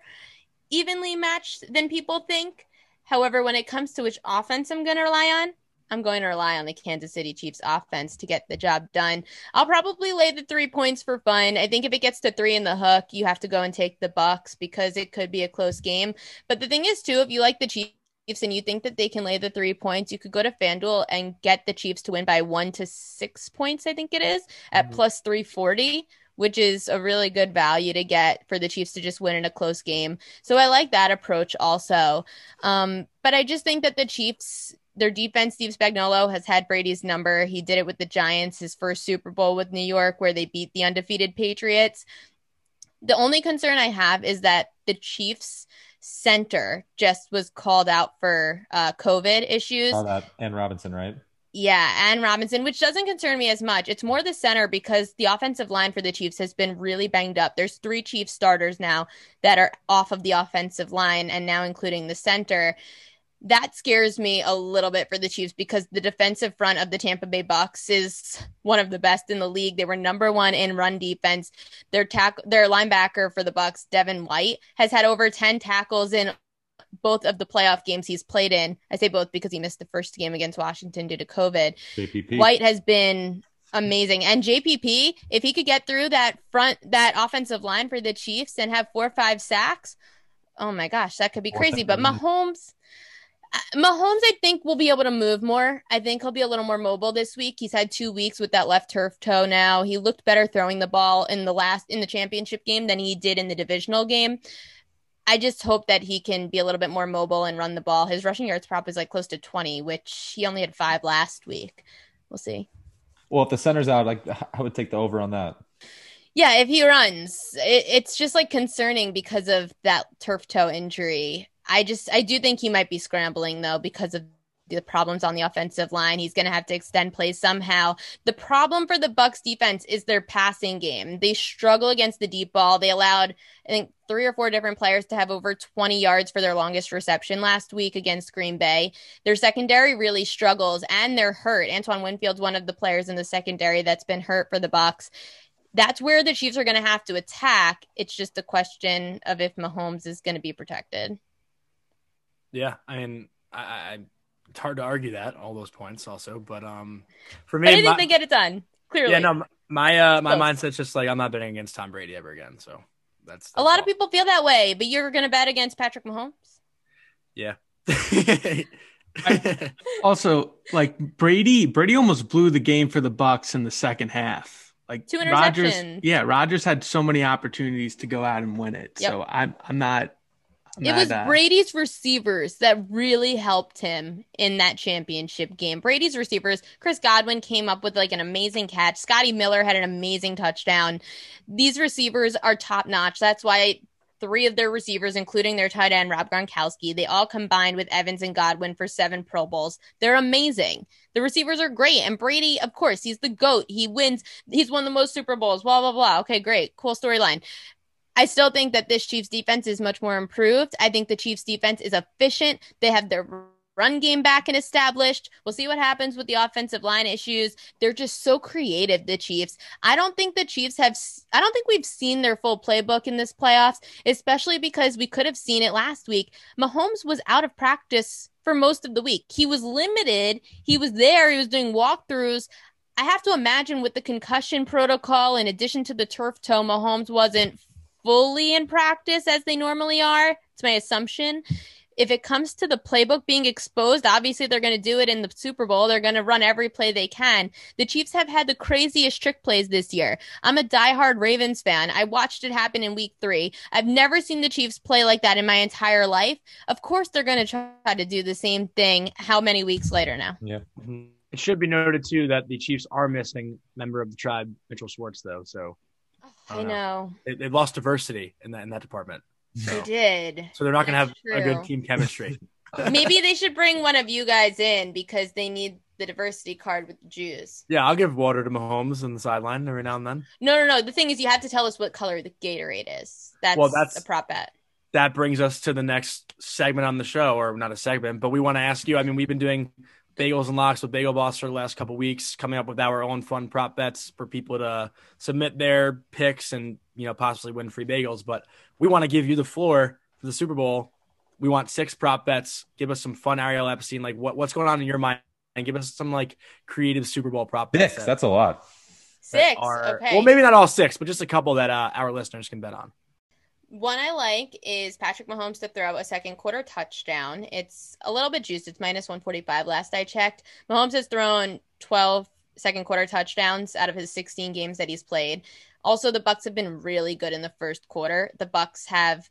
evenly matched than people think. However, when it comes to which offense I'm going to rely on, I'm going to rely on the Kansas City Chiefs offense to get the job done. I'll probably lay the three points for fun. I think if it gets to three in the hook, you have to go and take the Bucs because it could be a close game. But the thing is, too, if you like the Chiefs and you think that they can lay the three points, you could go to FanDuel and get the Chiefs to win by one to six points, I think it is, at Mhm. plus 340, which is a really good value to get for the Chiefs to just win in a close game. So I like that approach also. Um, but I just think that the Chiefs, their defense, Steve Spagnuolo has had Brady's number. He did it with the Giants, his first Super Bowl with New York, where they beat the undefeated Patriots. The only concern I have is that the Chiefs center just was called out for uh, COVID issues. Saw that and Robinson, right? Yeah, and Robinson, which doesn't concern me as much. It's more the center because the offensive line for the Chiefs has been really banged up. There's three Chiefs starters now that are off of the offensive line, and now including the center. That scares me a little bit for the Chiefs because the defensive front of the Tampa Bay Bucs is one of the best in the league. They were number one in run defense. Their tack, their linebacker for the Bucs, Devin White, has had over ten tackles in both of the playoff games he's played in. I say both because he missed the first game against Washington due to COVID. JPP. White has been amazing. And JPP, if he could get through that front, that offensive line for the Chiefs and have four or five sacks, oh my gosh, that could be crazy. But. Mahomes, Mahomes, I think, will be able to move more. I think he'll be a little more mobile this week. He's had two weeks with that left turf toe now. He looked better throwing the ball in the last in the championship game than he did in the divisional game. I just hope that he can be a little bit more mobile and run the ball. His rushing yards prop is like close to 20, which he only had five last week. We'll see. Well, if the center's out, like I would take the over on that. Yeah, if he runs, it, it's just like concerning because of that turf toe injury. I just I do think he might be scrambling though because of the problems on the offensive line. He's going to have to extend plays somehow. The problem for the Bucs defense is their passing game. They struggle against the deep ball. They allowed I think three or four different players to have over 20 yards for their longest reception last week against Green Bay. Their secondary really struggles and they're hurt. Antoine Winfield's one of the players in the secondary that's been hurt for the Bucs. that's where the Chiefs are going to have to attack. It's just a question of if Mahomes is going to be protected. Yeah, I mean, I, I, it's hard to argue that all those points also, but um, for me, I think my, they get it done. Clearly, yeah, no, my uh, my mindset's just like I'm not betting against Tom Brady ever again. So that's, a lot all. of people feel that way, but you're going to bet against Patrick Mahomes. Yeah. Also, like Brady, Brady almost blew the game for the Bucs in the second half. Like Two Rodgers, interceptions. yeah, Rodgers had so many opportunities to go out and win it. Yep. So I'm, I'm not. It was Brady's receivers that really helped him in that championship game. Brady's receivers, Chris Godwin came up with like an amazing catch. Scotty Miller had an amazing touchdown. These receivers are top notch. That's why three of their receivers, including their tight end Rob Gronkowski, they all combined with Evans and Godwin for seven Pro Bowls. They're amazing. The receivers are great. And Brady, of course, he's the GOAT. He wins. He's won the most Super Bowls, blah, blah, blah. Okay, great. Cool storyline. I still think that this Chiefs defense is much more improved. I think the Chiefs defense is efficient. They have their run game back and established. We'll see what happens with the offensive line issues. They're just so creative, the Chiefs. I don't think the Chiefs have, I don't think we've seen their full playbook in this playoffs, especially because we could have seen it last week. Mahomes was out of practice for most of the week. He was limited. He was there. He was doing walkthroughs. I have to imagine with the concussion protocol, in addition to the turf toe, Mahomes wasn't fully in practice as they normally are. It's my assumption. If it comes to the playbook being exposed, obviously they're going to do it in the Super Bowl. They're going to run every play they can. The Chiefs have had the craziest trick plays this year. I'm a diehard Ravens fan. I watched it happen in week three. I've never seen the Chiefs play like that in my entire life. Of course, they're going to try to do the same thing how many weeks later now? Yeah. It should be noted too that the Chiefs are missing member of the tribe, Mitchell Schwartz, though. So I I know. know. they, they've lost diversity in that in that department. They did. so they're not going to have That's a good team chemistry. Maybe they should bring one of you guys in because they need the diversity card with the Jews. yeah, I'll give water to Mahomes on the sideline every now and then. No, no, no. The thing is, you have to tell us what color the Gatorade is. That's, Well, that's- a prop bet. that brings us to the next segment on the show, or not a segment, but we want to ask you. I mean, we've been doing Bagels and Lox with Bagel Boss for the last couple weeks, coming up with our own fun prop bets for people to submit their picks and you know possibly win free bagels. But we want to give you the floor for the Super Bowl. We want six prop bets. Give us some fun Ariel Epstein, like what, what's going on in your mind, and give us some like creative Super Bowl prop bets. Six. that- That's a lot. that Six. are- okay. Well, maybe not all six, but just a couple that uh, our listeners can bet on. One I like is Patrick Mahomes to throw a second quarter touchdown. It's a little bit juiced. It's minus 145 last I checked. Mahomes has thrown 12 second quarter touchdowns out of his 16 games that he's played. Also, the Bucs have been really good in the first quarter. The Bucs have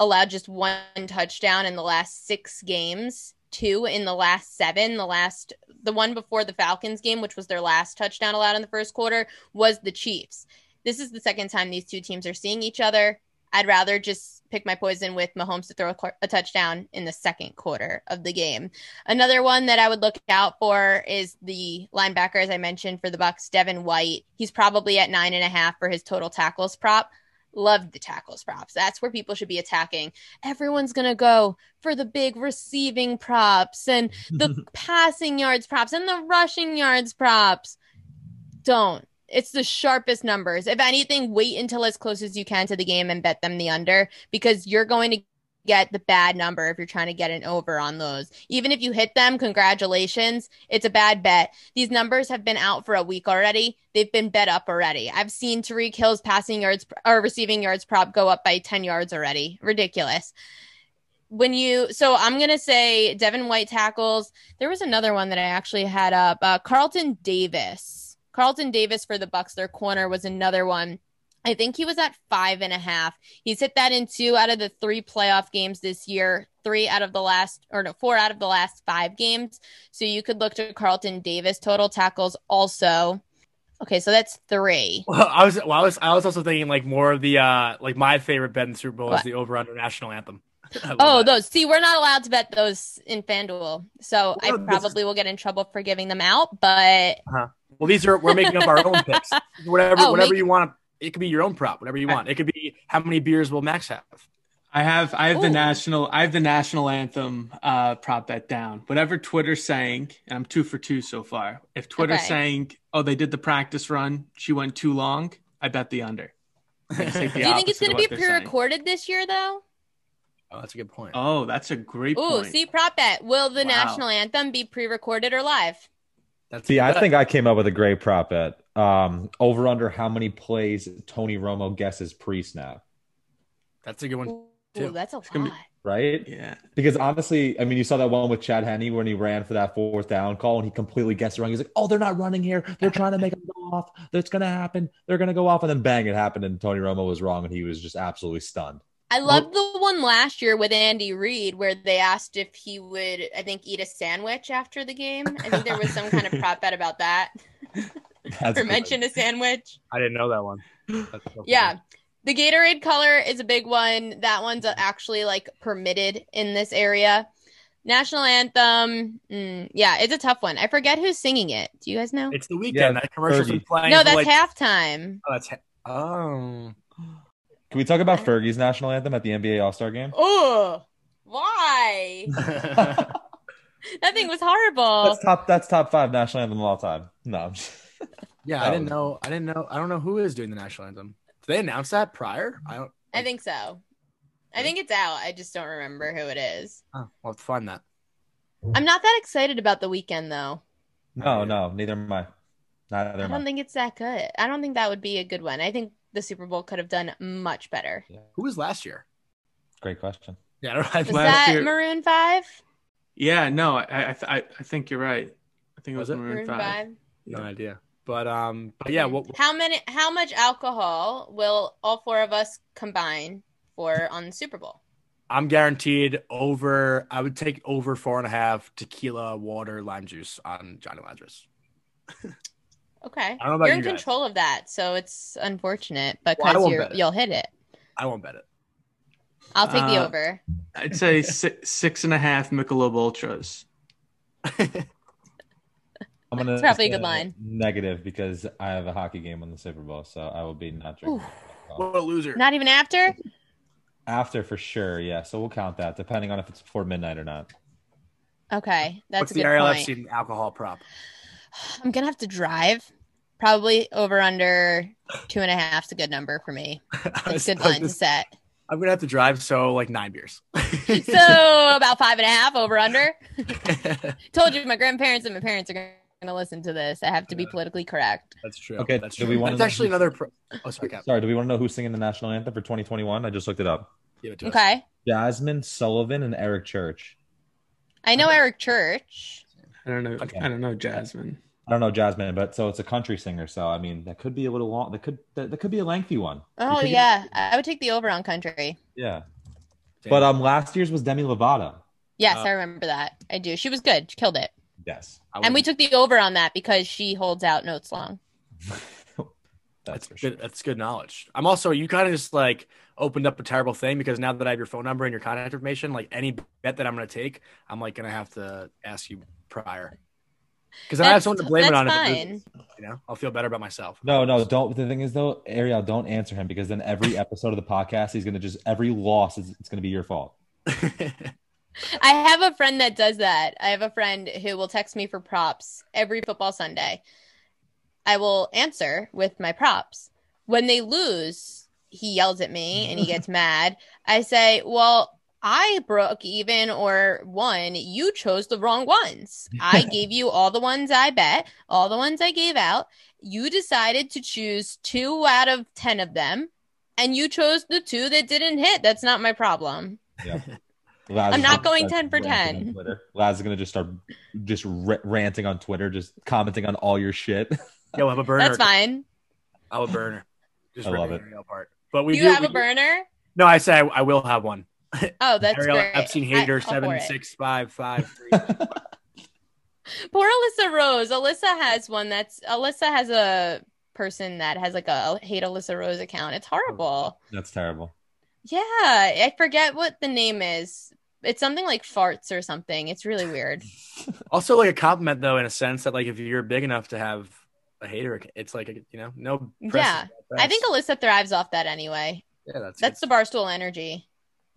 allowed just one touchdown in the last 6 games, two in the last 7. The last the one before the Falcons game, which was their last touchdown allowed in the first quarter, was the Chiefs. This is the second time these two teams are seeing each other. I'd rather just pick my poison with Mahomes to throw a, a touchdown in the second quarter of the game. Another one that I would look out for is the linebacker, as I mentioned, for the Bucs, Devin White. He's probably at nine and a half for his total tackles prop. Love the tackles props. That's where people should be attacking. Everyone's going to go for the big receiving props and the passing yards props and the rushing yards props. Don't. It's the sharpest numbers. If anything, wait until as close as you can to the game and bet them the under because you're going to get the bad number if you're trying to get an over on those. Even if you hit them, congratulations. It's a bad bet. These numbers have been out for a week already. They've been bet up already. I've seen Tyreek Hill's passing yards or receiving yards prop go up by 10 yards already. Ridiculous. when you so I'm gonna say Devin White tackles. There was another one that I actually had up. Uh, Carlton Davis. Carlton Davis for the Bucs. Their corner was another one. I think he was at five and a half. He's hit that in two out of the three playoff games this year, three out of the last, or no, four out of the last five games. So you could look to Carlton Davis total tackles also. Okay, so that's three. Well, I was well, I was I was also thinking like more of the uh like my favorite bet in the Super Bowl What? is the over under national anthem. Oh, that. those. See, we're not allowed to bet those in FanDuel. So I Well, is- probably will get in trouble for giving them out, but well these are we're making up our own picks. Whatever Oh, whatever make- you want. It could be your own prop, whatever you want. It could be how many beers will Max have. I have I have the national I have the national anthem uh, prop bet down. Whatever Twitter's saying, and I'm two for two so far. If Twitter's Okay. saying, "Oh, they did the practice run, she went too long," I bet the under. The do you think it's going to be what they're saying. pre-recorded this year, though? Oh, that's a good point. Oh, that's a great Ooh, point. see, prop bet. Will the Wow. national anthem be pre-recorded or live? That's See, I think I came up with a great prop bet. Um, over under how many plays Tony Romo guesses pre snap, that's a good one. Ooh, too. that's a gonna lot. be- right? yeah. Because honestly, I mean, you saw that one with Chad Henne when he ran for that fourth down call and he completely guessed it wrong. He's like, "Oh, they're not running here. They're trying to make them go off. That's gonna happen. They're gonna go off." And then bang, it happened, and Tony Romo was wrong, and he was just absolutely stunned. I loved the one last year with Andy Reid where they asked if he would, I think, eat a sandwich after the game. I think there was some kind of prop bet about that. That's or good. mention a sandwich. I didn't know that one. So Yeah. The Gatorade color is a big one. That one's actually like permitted in this area. National anthem. mm, yeah, it's a tough one. I forget who's singing it. Do you guys know? It's the Weeknd. Yeah, that commercial's been playing. No, that's like, halftime. Oh, that's ha- oh. Can we talk about Fergie's national anthem at the NBA All Star game? Oh, why? that thing was horrible. That's top. That's top five national anthem of all time. No, I'm just- yeah, I didn't know. I didn't know. I don't know who is doing the national anthem. Did they announce that prior? I don't. I think so. I think it's out. I just don't remember who it is. Oh, we'll have find that. I'm not that excited about the Weeknd though. no, no. Neither am I. Neither I am I. don't think it's that good. I don't think that would be a good one. I think the Super Bowl could have done much better. Who was last year? Great question. Yeah, I don't. I, Was Last that year- Maroon Five? Yeah, no, I I, I I think you're right. I think it was, Was it? Maroon, 5. no idea. But um, but yeah, what How many? How much alcohol will all four of us combine for on the Super Bowl? I'm guaranteed over. I would take over four and a half tequila, water, lime juice on Johnny Lazarus. Okay, I don't know about you're in you guys. control of that, so it's unfortunate Well, I because won't you're bet it. you'll hit it. I won't bet it. I'll take the Uh, over. I'd say six, six and a half Michelob Ultras. I'm gonna It's probably a good line. Negative because I have a hockey game on the Super Bowl, so I will be not drinking. What a loser. Not even after. After for sure, yeah. So we'll count that, depending on if it's before midnight or not. Okay, that's What's a the good Ariel point. Alcohol prop? I'm gonna have to drive. Probably over under two and a half is a good number for me. It's a good line to set. I'm gonna have to drive, so like nine beers. So about five and a half over under. Told you my grandparents and my parents are gonna listen to this. I have to be politically correct. That's true. Okay, that's do true. we wanna That's know actually another. Pro- oh, sorry, Cap. Sorry, do we want to know who's singing the national anthem for 2021? I just looked it up. Give it to us. Okay. Jazmine Sullivan and Eric Church. I know Eric Church. I don't know. Okay. I don't know Jazmine. I don't know Jazmine, but so it's a country singer. So I mean, that could be a little long. That could that, that could be a lengthy one. Oh You could- yeah, I would take the over on country. yeah. Damn. But um, last year's was Demi Lovato. Yes, Uh, I remember that. I do. She was good. She killed it. Yes, I And we took the over on that because she holds out notes long. that's That's for sure. good. That's good knowledge. I'm also you kind of just like opened up a terrible thing because now that I have your phone number and your contact information, like any bet that I'm gonna take, I'm like gonna have to ask you prior. Because then I have someone to blame it on. that's if it you know, I'll feel better about myself. No, no, don't. The thing is, though, Ariel, don't answer him because then every episode of the podcast, he's gonna just every loss is it's gonna be your fault. I have a friend that does that. I have a friend who will text me for props every football Sunday. I will answer with my props. When they lose, he yells at me and he gets mad. I say, Well, I broke even or won. You chose the wrong ones. I gave you all the ones I bet, all the ones I gave out. You decided to choose two out of 10 of them, and you chose the two that didn't hit. That's not my problem. Laz I'm is not gonna 10 for 10. Twitter. Laz is gonna just start just r- ranting on Twitter, just commenting on all your shit. Yeah, we'll have a burner. That's fine. I'll have a burner. Just I love it. Ariel Part. But we you do, have we a do- burner? No, I say I, I will have one. Oh, that's Ariel great. Epstein hater all for seven it. six five five three. Poor Alyssa Rose. Alyssa has one that's Alyssa has a person that has like a hate Alyssa Rose account. It's horrible. That's terrible. Yeah, I forget what the name is. It's something like farts or something. It's really weird. also, like a compliment though, in a sense that like if you're big enough to have a hater, it's like a, you know no. Yeah. I think. Alyssa thrives off that anyway. yeah, that's That's the barstool energy.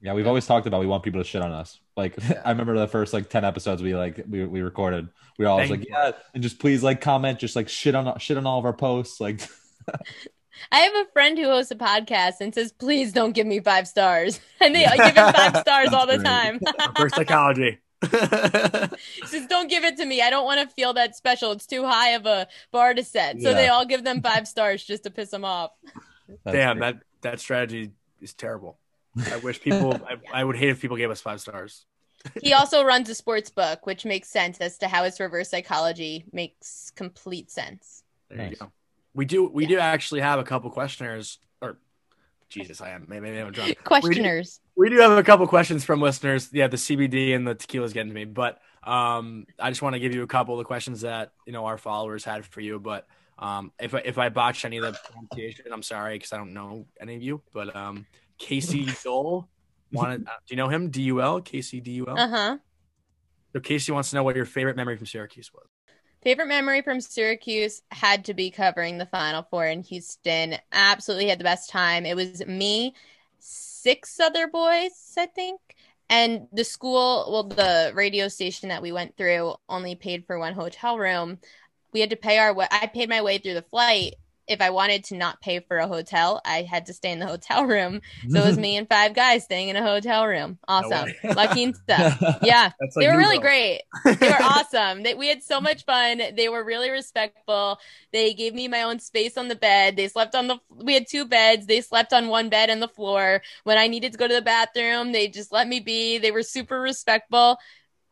Yeah, we've always talked about we want people to shit on us. Like I remember the first like ten episodes we like we, we recorded. We were always Thank like, you. yeah, and just please like comment, just like shit on shit on all of our posts. Like I have a friend who hosts a podcast and says, "Please don't give me five stars," and they give him five stars all the great. time. reverse psychology. He says, "Don't give it to me. I don't want to feel that special. It's too high of a bar to set." So Yeah. they all give them five stars just to piss them off. that's Damn, great. that that strategy is terrible. I wish people. I, I would hate if people gave us five stars. He also runs a sports book, which makes sense as to how his reverse psychology makes complete sense. There you go. We do. We do actually have a couple questioners. Or Jesus, I am maybe, maybe I'm drunk. Questioners. We do have a couple questions from listeners. Yeah, the CBD and the tequila's getting to me, but um, I just want to give you a couple of the questions that you know our followers had for you. But um, if I, if I botched any of the pronunciation, I'm sorry because I don't know any of you. But um, Casey Dole wanted. Uh, do you know him? D U L Casey D U L. Uh huh. So Casey wants to know what your favorite memory from Syracuse was. Favorite memory from Syracuse had to be covering the Final Four in Houston. Absolutely had the best time. It was me, six other boys, I think. And the school, well, the radio station that we went through only paid for one hotel room. We had to pay our way. I paid my way through the flight. If I wanted to not pay for a hotel, I had to stay in the hotel room. So it was me and five guys staying in a hotel room. Awesome. way. La Quinta. Yeah. That's they were really great. They were awesome. They, we had so much fun. They were really respectful. They gave me my own space on the bed. They slept on the. We had two beds. They slept on one bed and the floor. When I needed to go to the bathroom, they just let me be. They were super respectful.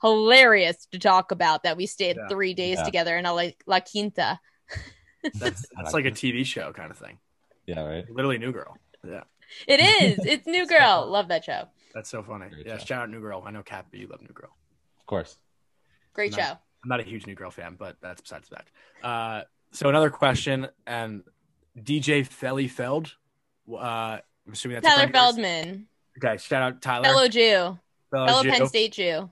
Hilarious to talk about that we stayed Yeah. three days Yeah. together in a La, La Quinta. That's that's like a TV show kind of thing. yeah, right. Literally New Girl. Yeah, It is. It's New Girl. Love that show. that's so funny. Great yeah, show. shout out New Girl. I know Kat, but you love New Girl. Of course. Great Nice. show. I'm not a huge New Girl fan, but that's besides the fact. Uh, so another question, and DJ Felly Feld. Uh, I'm assuming that's a Tyler friend of yours? Feldman, Okay, shout out Tyler. fellow Jew, Fellow fellow Jew. Penn State Jew.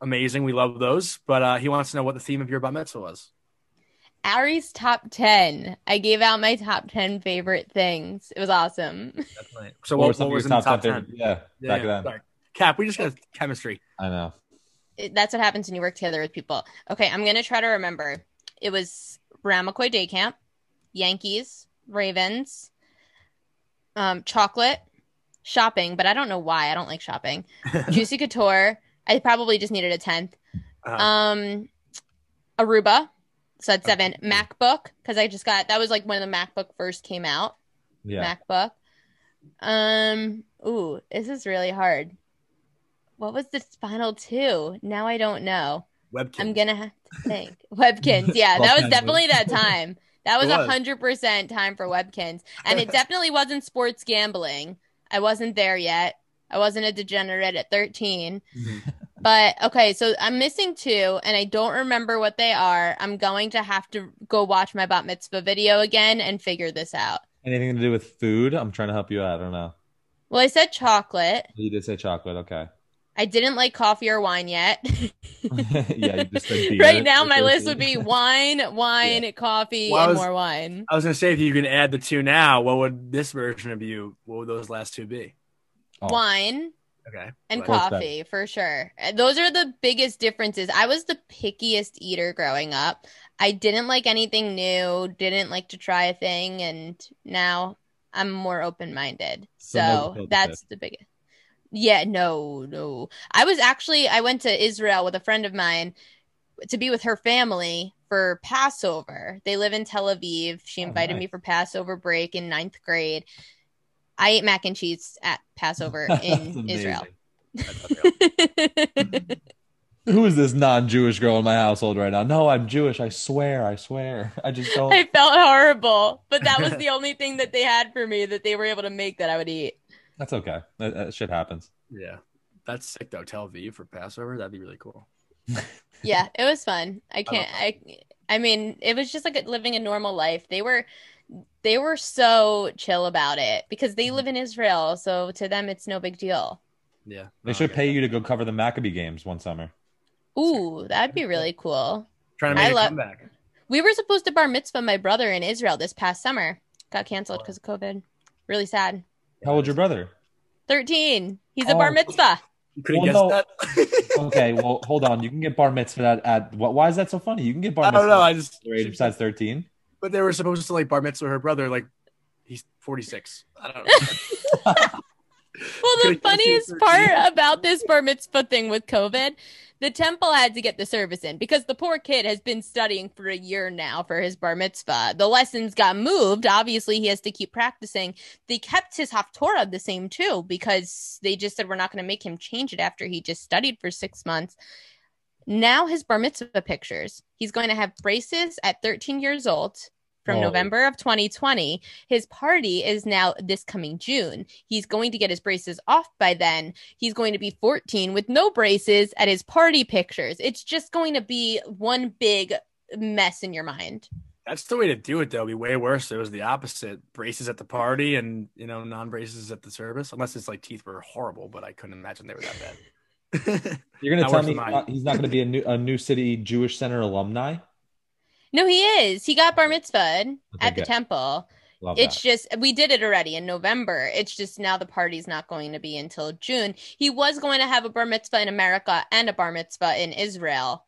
Amazing, we love those. But uh, he wants to know what the theme of your bat mitzvah was. Ari's top 10. I gave out my top 10 favorite things. It was awesome. Definitely. So What what, were some what was your in the top ten? favorite- Yeah, back then. sorry. Cap, we just got chemistry. I know. It- that's what happens when you work together with people. Okay, I'm going to try to remember. It was Ramaquois Day Camp, Yankees, Ravens, um, chocolate, shopping, but I don't know why. I don't like shopping. Juicy Couture. I probably just needed a 10th. Uh, Um, Aruba. So seven. MacBook, because I just got that was like when the MacBook first came out. Yeah. MacBook. Um, ooh, this is really hard. What was the final two? Now I don't know. Webkinz. I'm gonna have to think. Webkinz, yeah, that was definitely that time. That was a hundred percent time for Webkinz, and it definitely wasn't sports gambling. I wasn't there yet. I wasn't a degenerate at 13. But okay, so I'm missing two, and I don't remember what they are. I'm going to have to go watch my bat mitzvah video again and figure this out. Anything to do with food? I'm trying to help you out. I don't know. Well, I said chocolate. You did say chocolate. Okay. I didn't like coffee or wine yet. yeah, you just said beer. right now, my list okay. would be wine, wine, coffee, Well, and was- more wine. I was gonna say if you can add the two now, what would this version of you? What would those last two be? Oh. Wine Okay. and coffee for sure. Those are the biggest differences. I was the pickiest eater growing up. I didn't like anything new, didn't like to try a thing, and now I'm more open minded. So So that's the biggest. Yeah, no, no. I was actually I went to Israel with a friend of mine to be with her family for Passover. They live in Tel Aviv. She Oh, invited me for Passover break in ninth grade. I ate mac and cheese at Passover in. Israel. Who is this non-Jewish girl in my household right now? No, I'm Jewish. I swear. I swear. I just don't. I felt horrible, but that was the only thing that they had for me that they were able to make that I would eat. That's okay. That, that shit happens. Yeah, that's sick though. Tel Aviv for Passover, that'd be really cool. Yeah, it was fun. I can't. I. I mean, it was just like living a normal life. They were, they were so chill about it because they live in Israel, so to them it's no big deal. Yeah, They should pay you to go cover the Maccabee games one summer. Ooh, that'd be really cool. Trying to I make a love- comeback. We were supposed to bar mitzvah my brother in Israel this past summer. Got canceled because of COVID. Really sad. How old's your brother? 13. He's a Oh. bar mitzvah. You couldn't Well, guess that. Okay, well, hold on. You can get bar mitzvah at, at what? Why is that so funny? You can get bar I mitzvah don't know. I just at your age besides thirteen. But they were supposed to like bar mitzvah her brother. Like he's forty six. I don't know. Well, the Could've guessed he was funniest part about this bar mitzvah thing with COVID, the temple had to get the service in because the poor kid has been studying for a year now for his bar mitzvah. The lessons got moved. Obviously, he has to keep practicing. They kept his Haftorah the same too because they just said we're not going to make him change it after he just studied for six months. Now his bar mitzvah pictures. He's going to have braces at 13 years old from Oh. November of 2020. His party is now this coming June. He's going to get his braces off by then. He's going to be 14 with no braces at his party pictures. It's just going to be one big mess in your mind. That's the way to do it, though. It'd be way worse. It was the opposite: braces at the party, and you know, non-braces at the service. Unless it's like teeth were horrible, but I couldn't imagine they were that bad. You're gonna tell me he's not, he's not gonna be a new a new city Jewish Center alumni? No, he is. He got bar mitzvah at the good. temple. Love It's that. just we did it already in November. It's just now the party's not going to be until June. He was going to have a bar mitzvah in America and a bar mitzvah in Israel,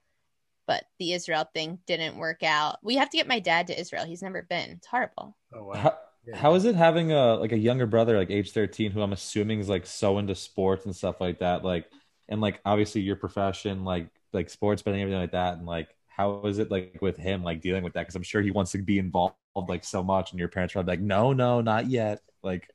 but the Israel thing didn't work out. We have to get my dad to Israel. He's never been. It's horrible. oh, wow. How, Yeah. how is it having a like a younger brother like age 13 who I'm assuming is like so into sports and stuff like that like and like obviously your profession like like sports betting everything like that and like how is it like with him like dealing with that because I'm sure he wants to be involved like so much and your parents are like no no not yet like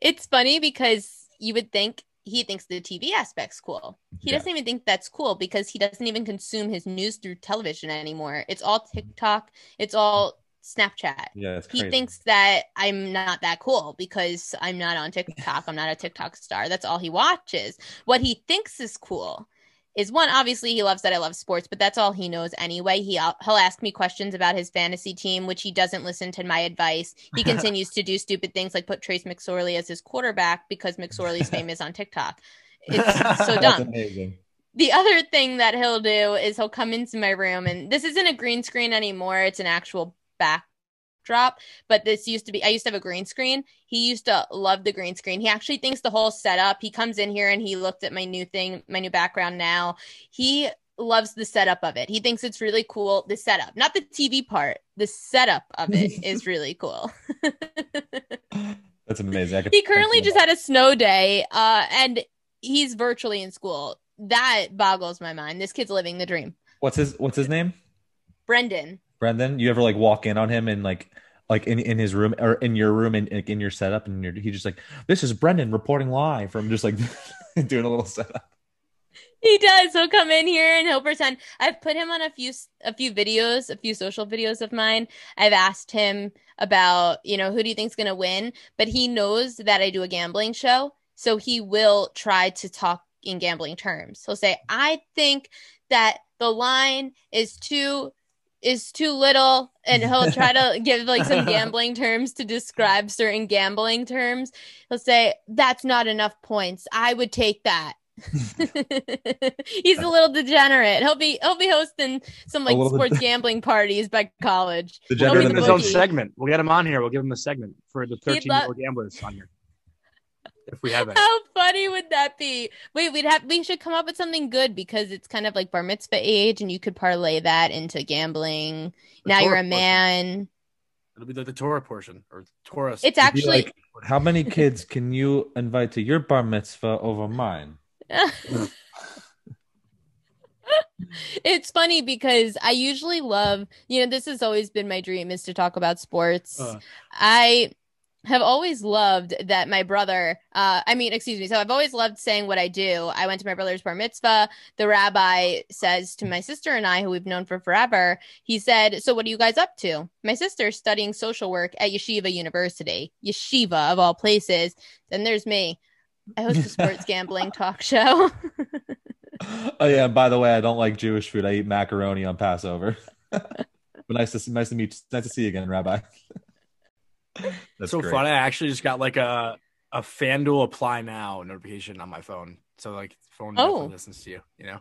It's funny because you would think he thinks the TV aspect's cool. He Yeah. doesn't even think that's cool because he doesn't even consume his news through television anymore. It's all mm-hmm. TikTok, it's all Snapchat. yeah it's He thinks that I'm not that cool because I'm not on TikTok. I'm not a TikTok star. That's all he watches. What he thinks is cool is one, obviously, he loves that I love sports, but that's all he knows anyway. He, uh, he'll ask me questions about his fantasy team, which he doesn't listen to my advice. He continues to do stupid things like put Trace McSorley as his quarterback because McSorley's famous on TikTok. It's so dumb amazing the other thing that he'll do is he'll come into my room and this isn't a green screen anymore it's an actual backdrop but this used to be i used to have a green screen. He used to love the green screen. He actually thinks the whole setup he comes in here and he looked at my new thing my new background now. He loves the setup of it. He thinks it's really cool the setup not the tv part the setup of it is really cool. That's amazing. Could- he currently just had a snow day uh and he's virtually in school. That boggles my mind. This kid's living the dream. What's his what's his name? Brendan Brendan you ever like walk in on him and like like in, in his room or in your room and in, in your setup and you're, he just like this is Brendan reporting live from just like doing a little setup He does. He'll come in here and he'll pretend. I've put him on a few a few videos, a few social videos of mine. I've asked him about, you know, who do you think's to win, but he knows that I do a gambling show, so he will try to talk in gambling terms. He'll say, "I think that the line is too is too little," and he'll try to give like some gambling terms to describe certain gambling terms. He'll say, "That's not enough points. I would take that." He's a uh, little degenerate. He'll be he'll be hosting some like sports gambling parties by college. Degenerate He'll Give be him the his own segment. We'll get him on here. We'll give him a segment for the 13 year old gamblers on here. If we have it. How funny would that be? Wait, we'd have we should come up with something good because it's kind of like bar mitzvah age, and you could parlay that into gambling. The now you're Torah a portion. man. It'll be the, the Torah portion or Torah. It's Be actually like, how many kids can you invite to your bar mitzvah over mine? it's funny because I usually love, you know, this has always been my dream is to talk about sports. Uh. I have always loved that my brother, uh, I mean, excuse me. So I've always loved saying what I do. I went to my brother's bar mitzvah. The rabbi says to my sister and I, who we've known for forever, he said, So what are you guys up to? My sister's studying social work at Yeshiva University, Yeshiva of all places. Then there's me. I host a sports gambling talk show. oh yeah. and By the way, I don't like Jewish food. I eat macaroni on Passover. but nice to nice to meet nice to see you again, Rabbi. That's so great. funny. I actually just got like a a FanDuel apply now notification on my phone. So like phone Oh. definitely listens to you, you know.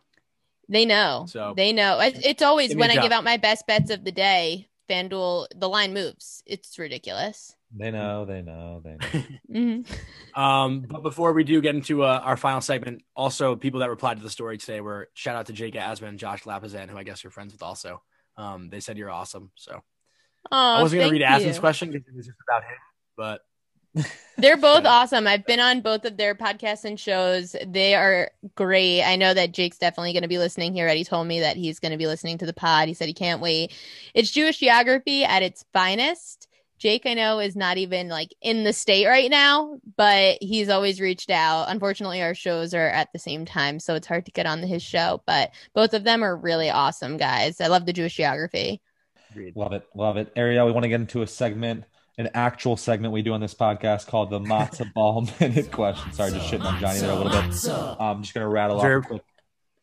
They know. So- they know. It's always when I give out my best bets of the day. FanDuel, the line moves. It's ridiculous. They know, they know, they know. Mhm. Um, but before we do get into uh, our final segment, also people that replied to the story today were shout out to Jake Asman and Josh Lapazan, who I guess you're friends with also. Um, they said you're awesome. So I wasn't gonna read you. question because it was just about him, but They're both awesome. I've been on both of their podcasts and shows. They are great. I know that Jake's definitely going to be listening. He already told me that he's going to be listening to the pod. He said he can't wait. It's Jewish geography at its finest. Jake, I know, is not even like in the state right now, but he's always reached out. Unfortunately, our shows are at the same time, so it's hard to get on his show. But both of them are really awesome guys. I love the Jewish geography. Agreed. Love it, love it. Ariel, we want to get into a segment, an actual segment we do on this podcast called the Matzah Ball Minute Question. Sorry, just shitting on Johnny there a little bit. I'm just gonna rattle off Observed. quick,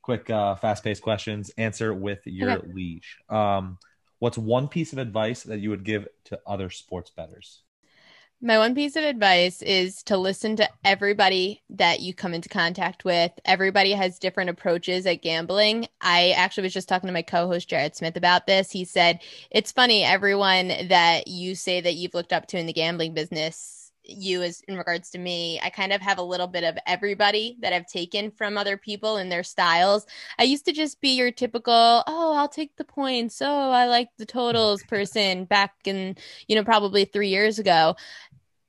quick, uh, fast-paced questions. Answer with your Okay. leash. Um, what's one piece of advice that you would give to other sports bettors? My one piece of advice is to listen to everybody that you come into contact with. Everybody has different approaches at gambling. I actually was just talking to my co host, Jared Smith, about this. He said, It's funny, everyone that you say that you've looked up to in the gambling business, you as in regards to me, I kind of have a little bit of everybody that I've taken from other people and their styles. I used to just be your typical, oh, I'll take the points. Oh, I like the totals person back in, you know, probably three years ago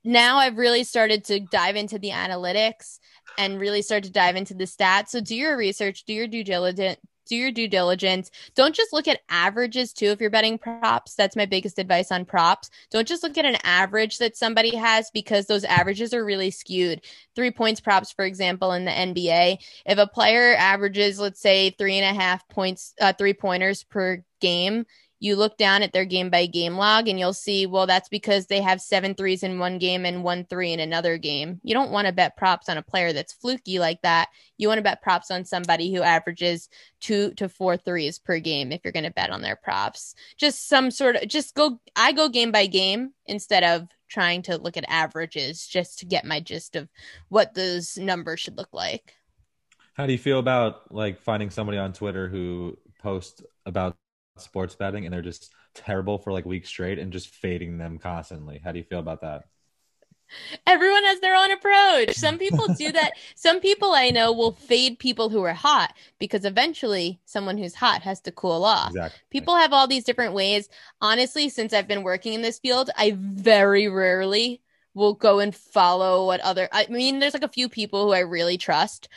now I've really started to dive into the analytics and really start to dive into the stats. So do your research, do your due diligence, do your due diligence. Don't just look at averages too if you're betting props. That's my biggest advice on props. Don't just look at an average that somebody has because those averages are really skewed. Three points props, for example, in the NBA, if a player averages, let's say, three and a half points, uh, three pointers per game, you look down at their game by game log and you'll see, well, that's because they have seven threes in one game and one three in another game. You don't want to bet props on a player that's fluky like that. You want to bet props on somebody who averages two to four threes per game if you're going to bet on their props. Just some sort of, just go, I go game by game instead of trying to look at averages just to get my gist of what those numbers should look like. How do you feel about like finding somebody on Twitter who posts about sports betting and they're just terrible for like weeks straight and just fading them constantly? How do you feel about that? Everyone has their own approach. Some people do that. Some people I know will fade people who are hot because eventually someone who's hot has to cool off. Exactly. People have all these different ways. Honestly, since I've been working in this field, I very rarely will go and follow what other I mean, there's like a few people who I really trust.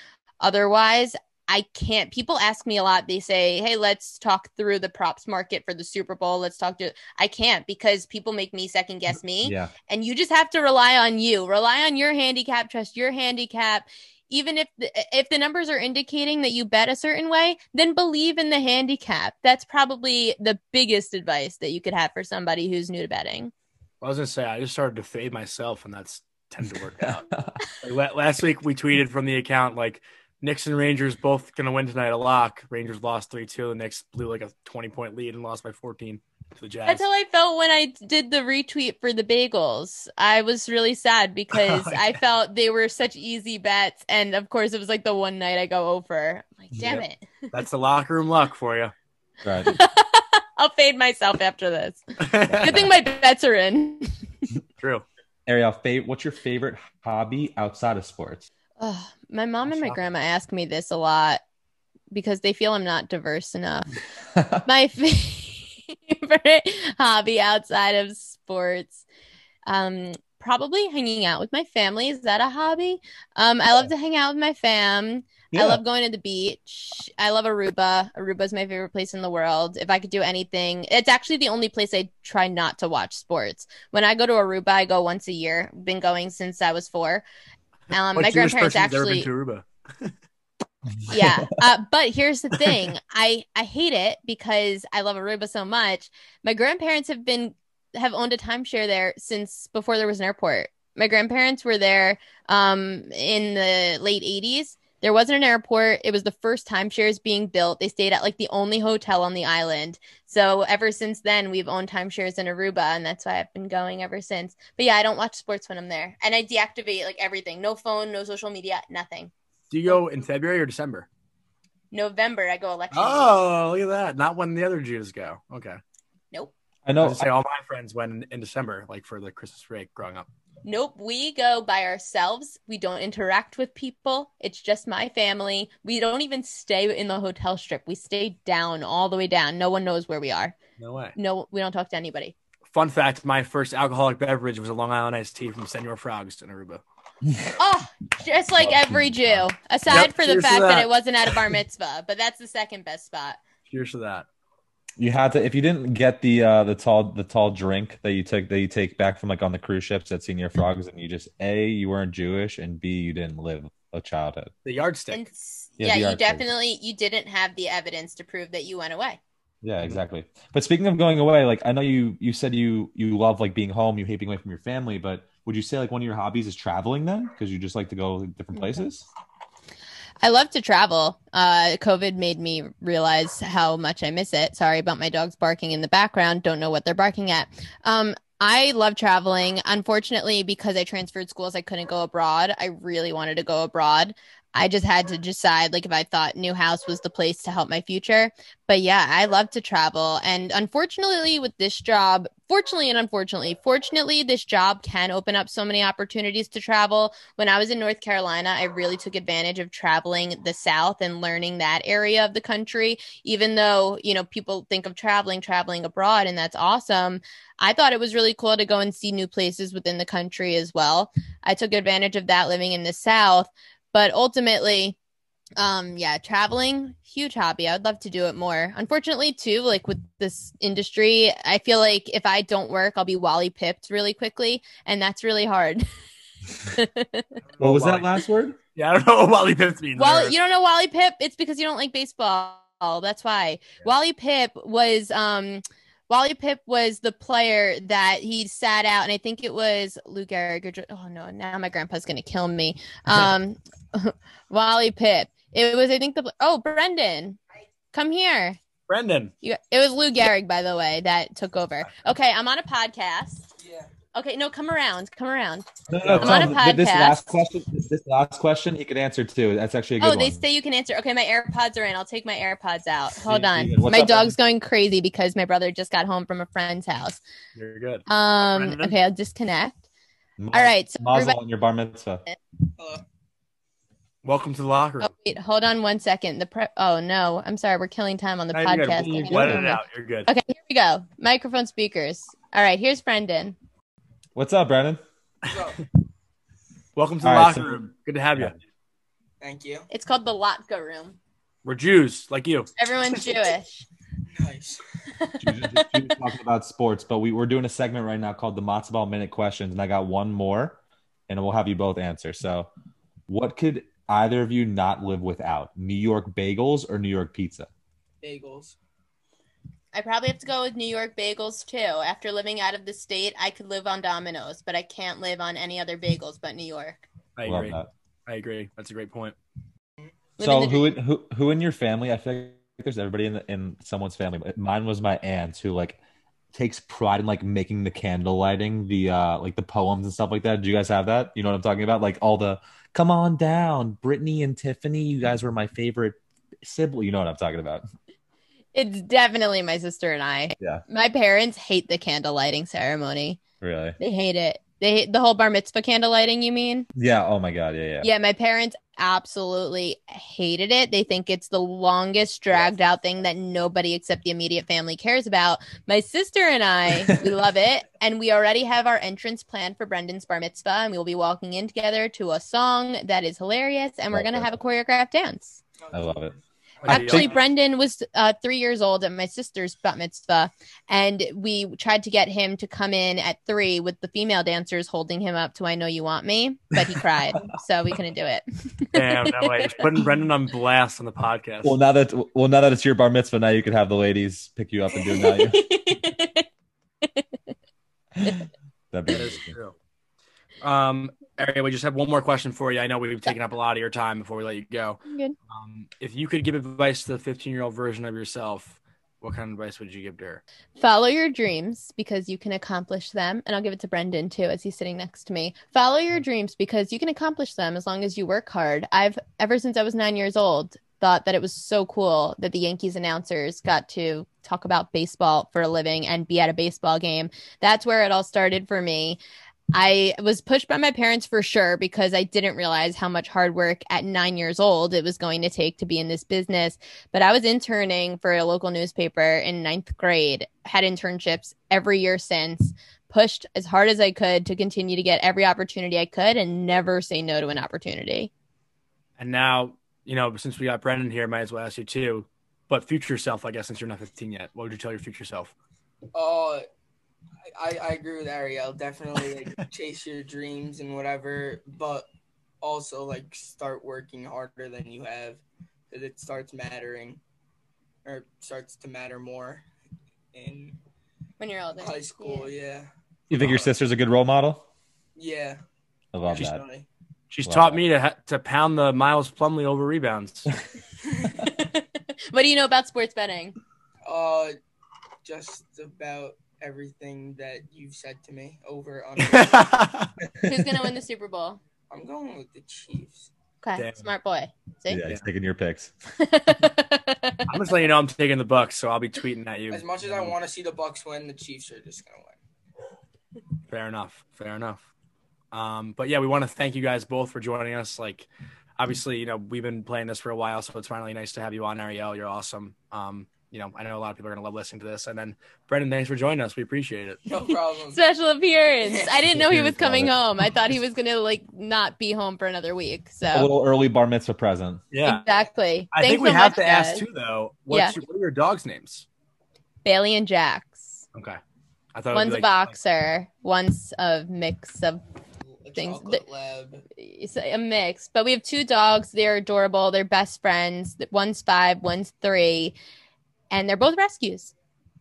Otherwise, I can't. People ask me a lot. They say, "Hey, let's talk through the props market for the Super Bowl. Let's talk to." I can't because people make me second guess me Yeah. and you just have to rely on you rely on your handicap trust your handicap even if the, if the numbers are indicating that you bet a certain way then believe in the handicap that's probably the biggest advice that you could have for somebody who's new to betting I was gonna say I just started to fade myself, and that's tend to work out. Like, last week we tweeted from the account like Knicks and Rangers both gonna win tonight a lock. Rangers lost three two. The Knicks blew like a twenty point lead and lost by fourteen to the Jazz. that's how i felt when i did the retweet for the bagels i was really sad because Oh, i felt they were such easy bets and of course it was like the one night i go over I'm like damn Yep. it That's the locker room luck for you. right. i'll fade myself after this good thing my bets are in True. Ariel, what's your favorite hobby outside of sports? Ugh, my mom and my grandma ask me this a lot because they feel I'm not diverse enough. my favorite hobby outside of sports, um, probably hanging out with my family. Is that a hobby? Um, I love to hang out with my fam. Yeah. I love going to the beach. I love Aruba. Aruba is my favorite place in the world. If I could do anything, it's actually the only place I try not to watch sports. When I go to Aruba, I go once a year. Been going since I was four. Um, What my Jewish grandparents person's ever been actually, to Aruba? yeah. Uh, but here's the thing: I I hate it because I love Aruba so much. My grandparents have been have owned a timeshare there since before there was an airport. My grandparents were there um, in the late '80s. There wasn't an airport. It was the first timeshares being built. They stayed at like the only hotel on the island. So ever since then, we've owned timeshares in Aruba, and that's why I've been going ever since. But yeah, I don't watch sports when I'm there, and I deactivate like everything: no phone, no social media, nothing. Do you go in February or December? November, I go election. day. Oh, look at that! Not when the other Jews go. Okay. Nope. I I know. was gonna say all my friends went in, in December, like for the Christmas break growing up. Nope, we go by ourselves. We don't interact with people. It's just my family. We don't even stay in the hotel strip. We stay down all the way down. No one knows where we are. No way. No, we don't talk to anybody. Fun fact: my first alcoholic beverage was a Long Island iced tea from Senor Frogs in Aruba. Oh, just like every Jew, aside Yep, for the fact that. that. it wasn't at a bar mitzvah, but that's the second best spot. Cheers to that. You had to if you didn't get the uh the tall the tall drink that you took that you take back from like on the cruise ships at Senor Frogs and you just A, you weren't Jewish and B, you didn't live a childhood. The yardstick. And Yeah, yeah, the you definitely you didn't have the evidence to prove that you went away. Yeah, exactly. But speaking of going away, like I know you you said you you love like being home, you hate being away from your family, but would you say like one of your hobbies is traveling then? Because you just like to go like, different places? I love to travel. Uh, COVID made me realize how much I miss it. Sorry about my dogs barking in the background. Don't know what they're barking at. Um, I love traveling. Unfortunately, because I transferred schools, I couldn't go abroad. I really wanted to go abroad. I just had to decide like if I thought Newhouse was the place to help my future. But yeah, I love to travel. And unfortunately, with this job, fortunately and unfortunately, fortunately, this job can open up so many opportunities to travel. When I was in North Carolina, I really took advantage of traveling the South and learning that area of the country. Even though, you know, people think of traveling, traveling abroad, and that's awesome. I thought it was really cool to go and see new places within the country as well. I took advantage of that living in the South. But ultimately, um yeah traveling huge hobby. I would love to do it more. Unfortunately too like with this industry i feel like if i don't work i'll be wally pipped really quickly and that's really hard. What was Wally. that last word? Yeah, I don't know what Wally Pipps means. well you don't know wally pipp it's because you don't like baseball. That's why. Wally Pipp was um Wally Pipp was the player that he sat out, and I think it was Lou Gehrig. Or, oh no! Now my grandpa's gonna kill me. Um, Wally Pipp. It was, I think the oh Brendan, come here. Brendan. You, it was Lou Gehrig, by the way, that took over. Okay, I'm on a podcast. Yeah. Okay, no, come around, come around. No, no, I'm on a Tom, th- This last question, this last question, he could answer too. That's actually a good Oh, one. they say you can answer. Okay, my AirPods are in. I'll take my AirPods out. Hold on. What's My up, dog's going crazy because my brother just got home from a friend's house. You're good. Um. Brendan? Okay, I'll disconnect. Ma- All right. So Mazel everybody- on your bar mitzvah. Hello. Welcome to the locker room. Oh, wait, hold on one second. The pre- Oh no, I'm sorry. We're killing time on the No, podcast. You Let it out. You're good. Okay, here we go. Microphone speakers. All right, here's Brendan. What's up, Brandon? Hello. Welcome to the All right, locker so- room. Good to have you. Thank you. It's called the Latke Room. We're Jews, like you. Everyone's Jewish. Nice. Juju- Juju talking about sports, but we, we're doing a segment right now called the Matzo Ball Minute Questions, and I got one more, and we'll have you both answer. So, what could either of you not live without? New York bagels or New York pizza? Bagels. I probably have to go with New York bagels too. After living out of the state, I could live on Domino's, but I can't live on any other bagels but New York. I Love agree. that. I agree. That's a great point. So, Living the who, in- who who in your family? I feel like there's everybody in the, in someone's family. But mine was my aunt who like takes pride in like making the candle lighting, the uh like the poems and stuff like that. Do you guys have that? You know what I'm talking about? Like all the come on down, Brittany and Tiffany. You guys were my favorite sibling. You know what I'm talking about? It's definitely my sister and I. Yeah. My parents hate the candle lighting ceremony. Really? They hate it. They hate the whole bar mitzvah candle lighting, you mean? Yeah. Oh my god. Yeah. Yeah. Yeah, my parents absolutely hated it. They think it's the longest dragged out thing that nobody except the immediate family cares about. My sister and I, we love it. And we already have our entrance planned for Brendan's bar mitzvah. And we will be walking in together to a song that is hilarious. And we're going to have a choreographed dance. I love it. Actually, Brendan was uh, three years old at my sister's bat mitzvah, and we tried to get him to come in at three with the female dancers holding him up to "I Know You Want Me," but he cried, so we couldn't do it. Damn, no way. Just putting Brendan on blast on the podcast. Well, now that well now that it's your bar mitzvah, now you could have the ladies pick you up and do it That'd be That is true. Um, Ariel, we just have one more question for you. I know we've taken up a lot of your time before we let you go. Um, if you could give advice to the 15 year old version of yourself, what kind of advice would you give to her? Follow your dreams because you can accomplish them. And I'll give it to Brendan too, as he's sitting next to me. Follow your dreams because you can accomplish them as long as you work hard. I've, ever since I was nine years old, thought that it was so cool that the Yankees announcers got to talk about baseball for a living and be at a baseball game. That's where it all started for me. I was pushed by my parents for sure because I didn't realize how much hard work at nine years old it was going to take to be in this business. But I was interning for a local newspaper in ninth grade, had internships every year since, pushed as hard as I could to continue to get every opportunity I could and never say no to an opportunity. And now, you know, since we got Brendan here, might as well ask you too. But future self, I guess, since you're not 15 yet, what would you tell your future self? Uh, I, I agree with Ariel. Definitely like chase your dreams and whatever, but also like start working harder than you have, because it starts mattering, or starts to matter more in When you're older. high school. Yeah, You think your sister's a good role model? yeah. I love She's- that. She's Wow. taught me to ha- to pound the Miles Plumlee over rebounds. what do you know about sports betting? Uh, just about everything that you've said to me over on. Who's going to win the Super Bowl? I'm going with the Chiefs. Okay, Damn. smart boy. See? Yeah, he's taking your picks. I'm just letting you know I'm taking the Bucs, so I'll be tweeting at you. As much as I want to see the Bucs win, the Chiefs are just gonna win. Fair enough. Fair enough. Um, but yeah, we want to thank you guys both for joining us. Like, obviously, you know, we've been playing this for a while, so it's finally nice to have you on, Ariel. You're awesome. Um, you know, I know a lot of people are gonna love listening to this. And then Brendan, thanks for joining us. We appreciate it. No problem. Special appearance. I didn't know he was coming home. I thought he was gonna like not be home for another week. So a little early bar mitzvah present. Yeah. exactly. I Thanks think we so have much, to ask too, though. What's Yeah. your, what are your dogs' names? Bailey and Jax. Okay. I thought One's be a like- boxer. One's a mix of Things- chocolate lab. it's a mix. But we have two dogs. They're adorable. They're best friends. One's five. One's three, and they're both rescues.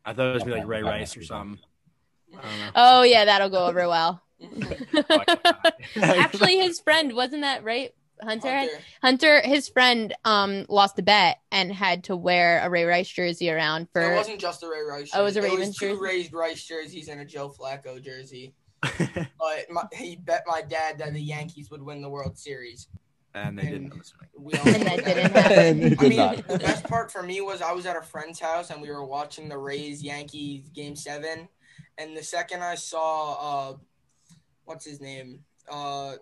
I thought it was be like Ray Rice or something. I don't know. Oh yeah, that'll go over well. Actually, Actually, his friend wasn't that right? Hunter. had- Hunter. Hunter, his friend, um, lost a bet and had to wear a Ray Rice jersey around for. It wasn't just a Ray Rice. Oh, it was a jersey. Ravens two jersey? raised Rice jerseys and a Joe Flacco jersey. But my, he bet my dad that the Yankees would win the World Series. And they didn't. I'm assuming. We all And that didn't happen. And I mean, not. the best part for me was I was at a friend's house and we were watching the Rays Yankees game seven, and the second I saw uh, what's his name? Uh,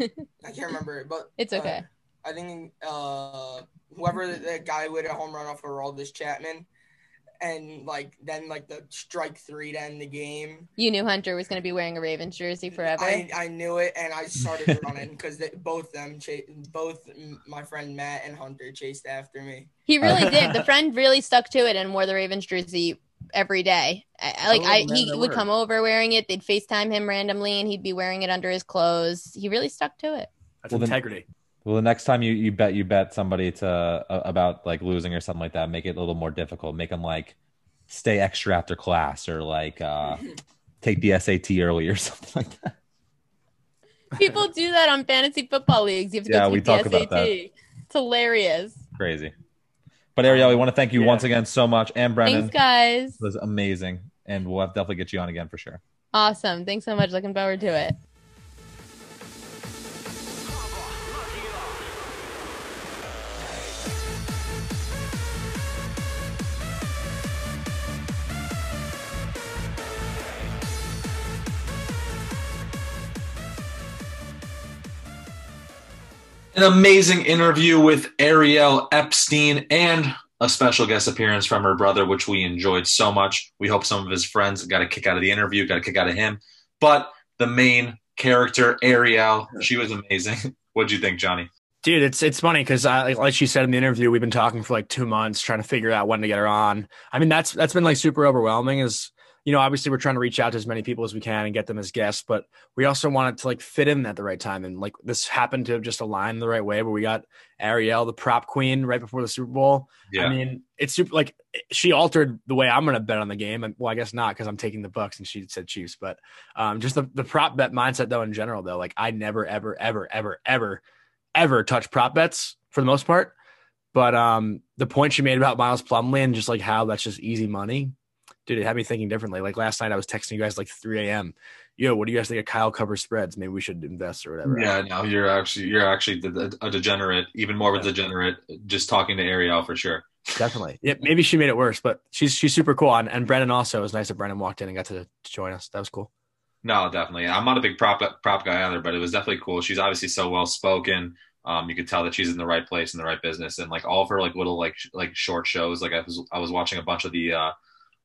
I can't remember, but It's uh, okay. I think uh, whoever the, the guy who hit a home run off of Aroldis Chapman, and like then like the strike three to end the game. You knew Hunter was going to be wearing a Ravens jersey forever. I, I knew it, and I started running because both them, cha- both my friend Matt and Hunter chased after me. he really did. The friend really stuck to it and wore the Ravens jersey every day. I, I- like Oh, I, he would come over wearing it. They'd Facetime him randomly, and he'd be wearing it under his clothes. He really stuck to it. That's Well, then- integrity. Well, the next time you, you bet you bet somebody to uh, about like losing or something like that, make it a little more difficult. Make them like stay extra after class or like uh, take the SAT early or something like that. People do that on fantasy football leagues. You have to Yeah, go we take the talk about SAT. that. It's hilarious. Crazy. But Ariel, we want to thank you Yeah. once again so much, and Brendan. Thanks, guys. It was amazing, and we'll have to definitely get you on again for sure. Awesome. Thanks so much. Looking forward to it. An amazing interview with Ariel Epstein and a special guest appearance from her brother, which we enjoyed so much. We hope some of his friends got a kick out of the interview, got a kick out of him. But the main character, Ariel, she was amazing. What'd you think, Johnny? Dude, it's it's funny because like, like she said in the interview, we've been talking for like two months trying to figure out when to get her on. I mean, that's that's been like super overwhelming. Is you know, obviously we're trying to reach out to as many people as we can and get them as guests, but we also wanted to like fit in at the right time. And like this happened to have just aligned the right way where we got Ariel, the prop queen, right before the Super Bowl. Yeah. I mean, it's super like she altered the way I'm going to bet on the game. And well, I guess not because I'm taking the Bucs and she said Chiefs, but um, just the, the prop bet mindset though in general though, like I never, ever, ever, ever, ever, ever touch prop bets for the most part. But um, the point she made about Miles Plumlee and just like how that's just easy money dude, it had me thinking differently. Like last night, I was texting you guys like 3 a.m. Yo, what do you guys think of Kyle cover spreads? Maybe we should invest or whatever. Yeah, no, you're actually you're actually a degenerate, even more of a degenerate. Just talking to Ariel for sure. Definitely. Yeah, maybe she made it worse, but she's she's super cool. And, and Brennan also it was nice that Brennan walked in and got to, to join us. That was cool. No, definitely. I'm not a big prop prop guy either, but it was definitely cool. She's obviously so well spoken. Um, you could tell that she's in the right place in the right business, and like all of her like little like like short shows. Like I was I was watching a bunch of the uh,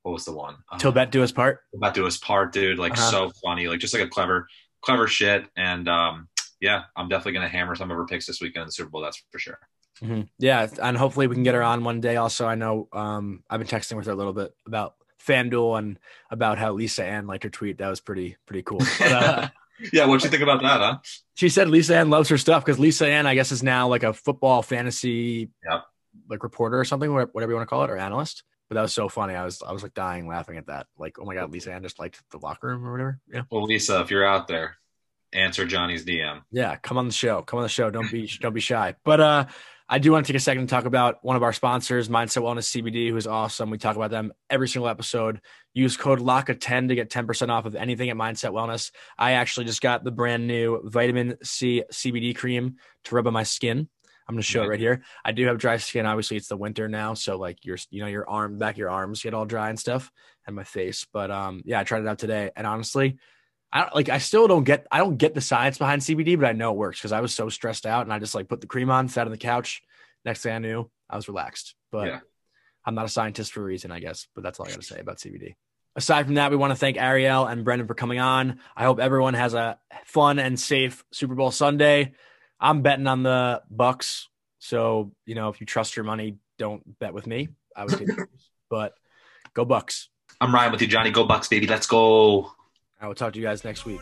what was the one? Uh, Till bet do his part. Till bet do his part, dude. Like uh-huh. so funny, like just like a clever, clever shit. And um, yeah, I'm definitely gonna hammer some of her picks this weekend in the Super Bowl. That's for sure. Mm-hmm. Yeah, and hopefully we can get her on one day. Also, I know um, I've been texting with her a little bit about FanDuel and about how Lisa Ann liked her tweet. That was pretty pretty cool. But, uh, yeah, what'd you think about that, huh? She said Lisa Ann loves her stuff because Lisa Ann, I guess, is now like a football fantasy yep. like reporter or something, whatever you want to call it, or analyst. But that was so funny. I was I was like dying laughing at that. Like, oh my god, Lisa just liked the Latke Room or whatever. Yeah. Well, Lisa, if you're out there, answer Johnny's DM. Yeah, come on the show. Come on the show. Don't be don't be shy. But uh I do want to take a second to talk about one of our sponsors, Mindset Wellness CBD, who is awesome. We talk about them every single episode. Use code LATKE10 to get 10% off of anything at Mindset Wellness. I actually just got the brand new vitamin C CBD cream to rub on my skin. I'm gonna show it right here. I do have dry skin. Obviously, it's the winter now, so like your you know your arm back your arms get all dry and stuff, and my face. But um, yeah, I tried it out today, and honestly, I don't like. I still don't get. I don't get the science behind CBD, but I know it works because I was so stressed out, and I just like put the cream on, sat on the couch. Next thing I knew, I was relaxed. But yeah. I'm not a scientist for a reason, I guess. But that's all I got to say about CBD. Aside from that, we want to thank Ariel and Brendan for coming on. I hope everyone has a fun and safe Super Bowl Sunday. I'm betting on the Bucs. So, you know, if you trust your money, don't bet with me. I would take but go Bucs. I'm Ryan with you, Johnny. Go Bucs, baby. Let's go. I will talk to you guys next week.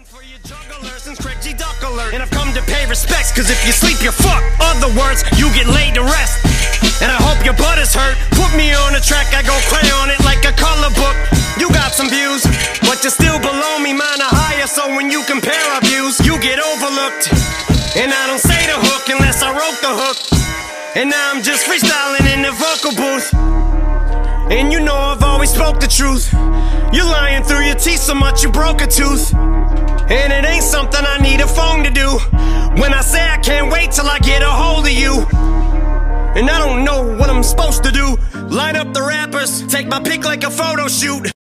And I've come to pay respects, cause if you sleep, you're fucked. Other words, you get laid to rest. And I hope your butt is hurt. Put me on a track, I go cray on it like a color book. You got some views, but you're still below me, mine are higher. So when you compare our views, you get overlooked. And I don't say the hook unless I wrote the hook. And now I'm just freestyling in the vocal booth. And you know I've always spoke the truth. You're lying through your teeth so much you broke a tooth. And it ain't something I need a phone to do. When I say I can't wait till I get a hold of you. And I don't know what I'm supposed to do. Line up the rappers, take my pick like a photo shoot.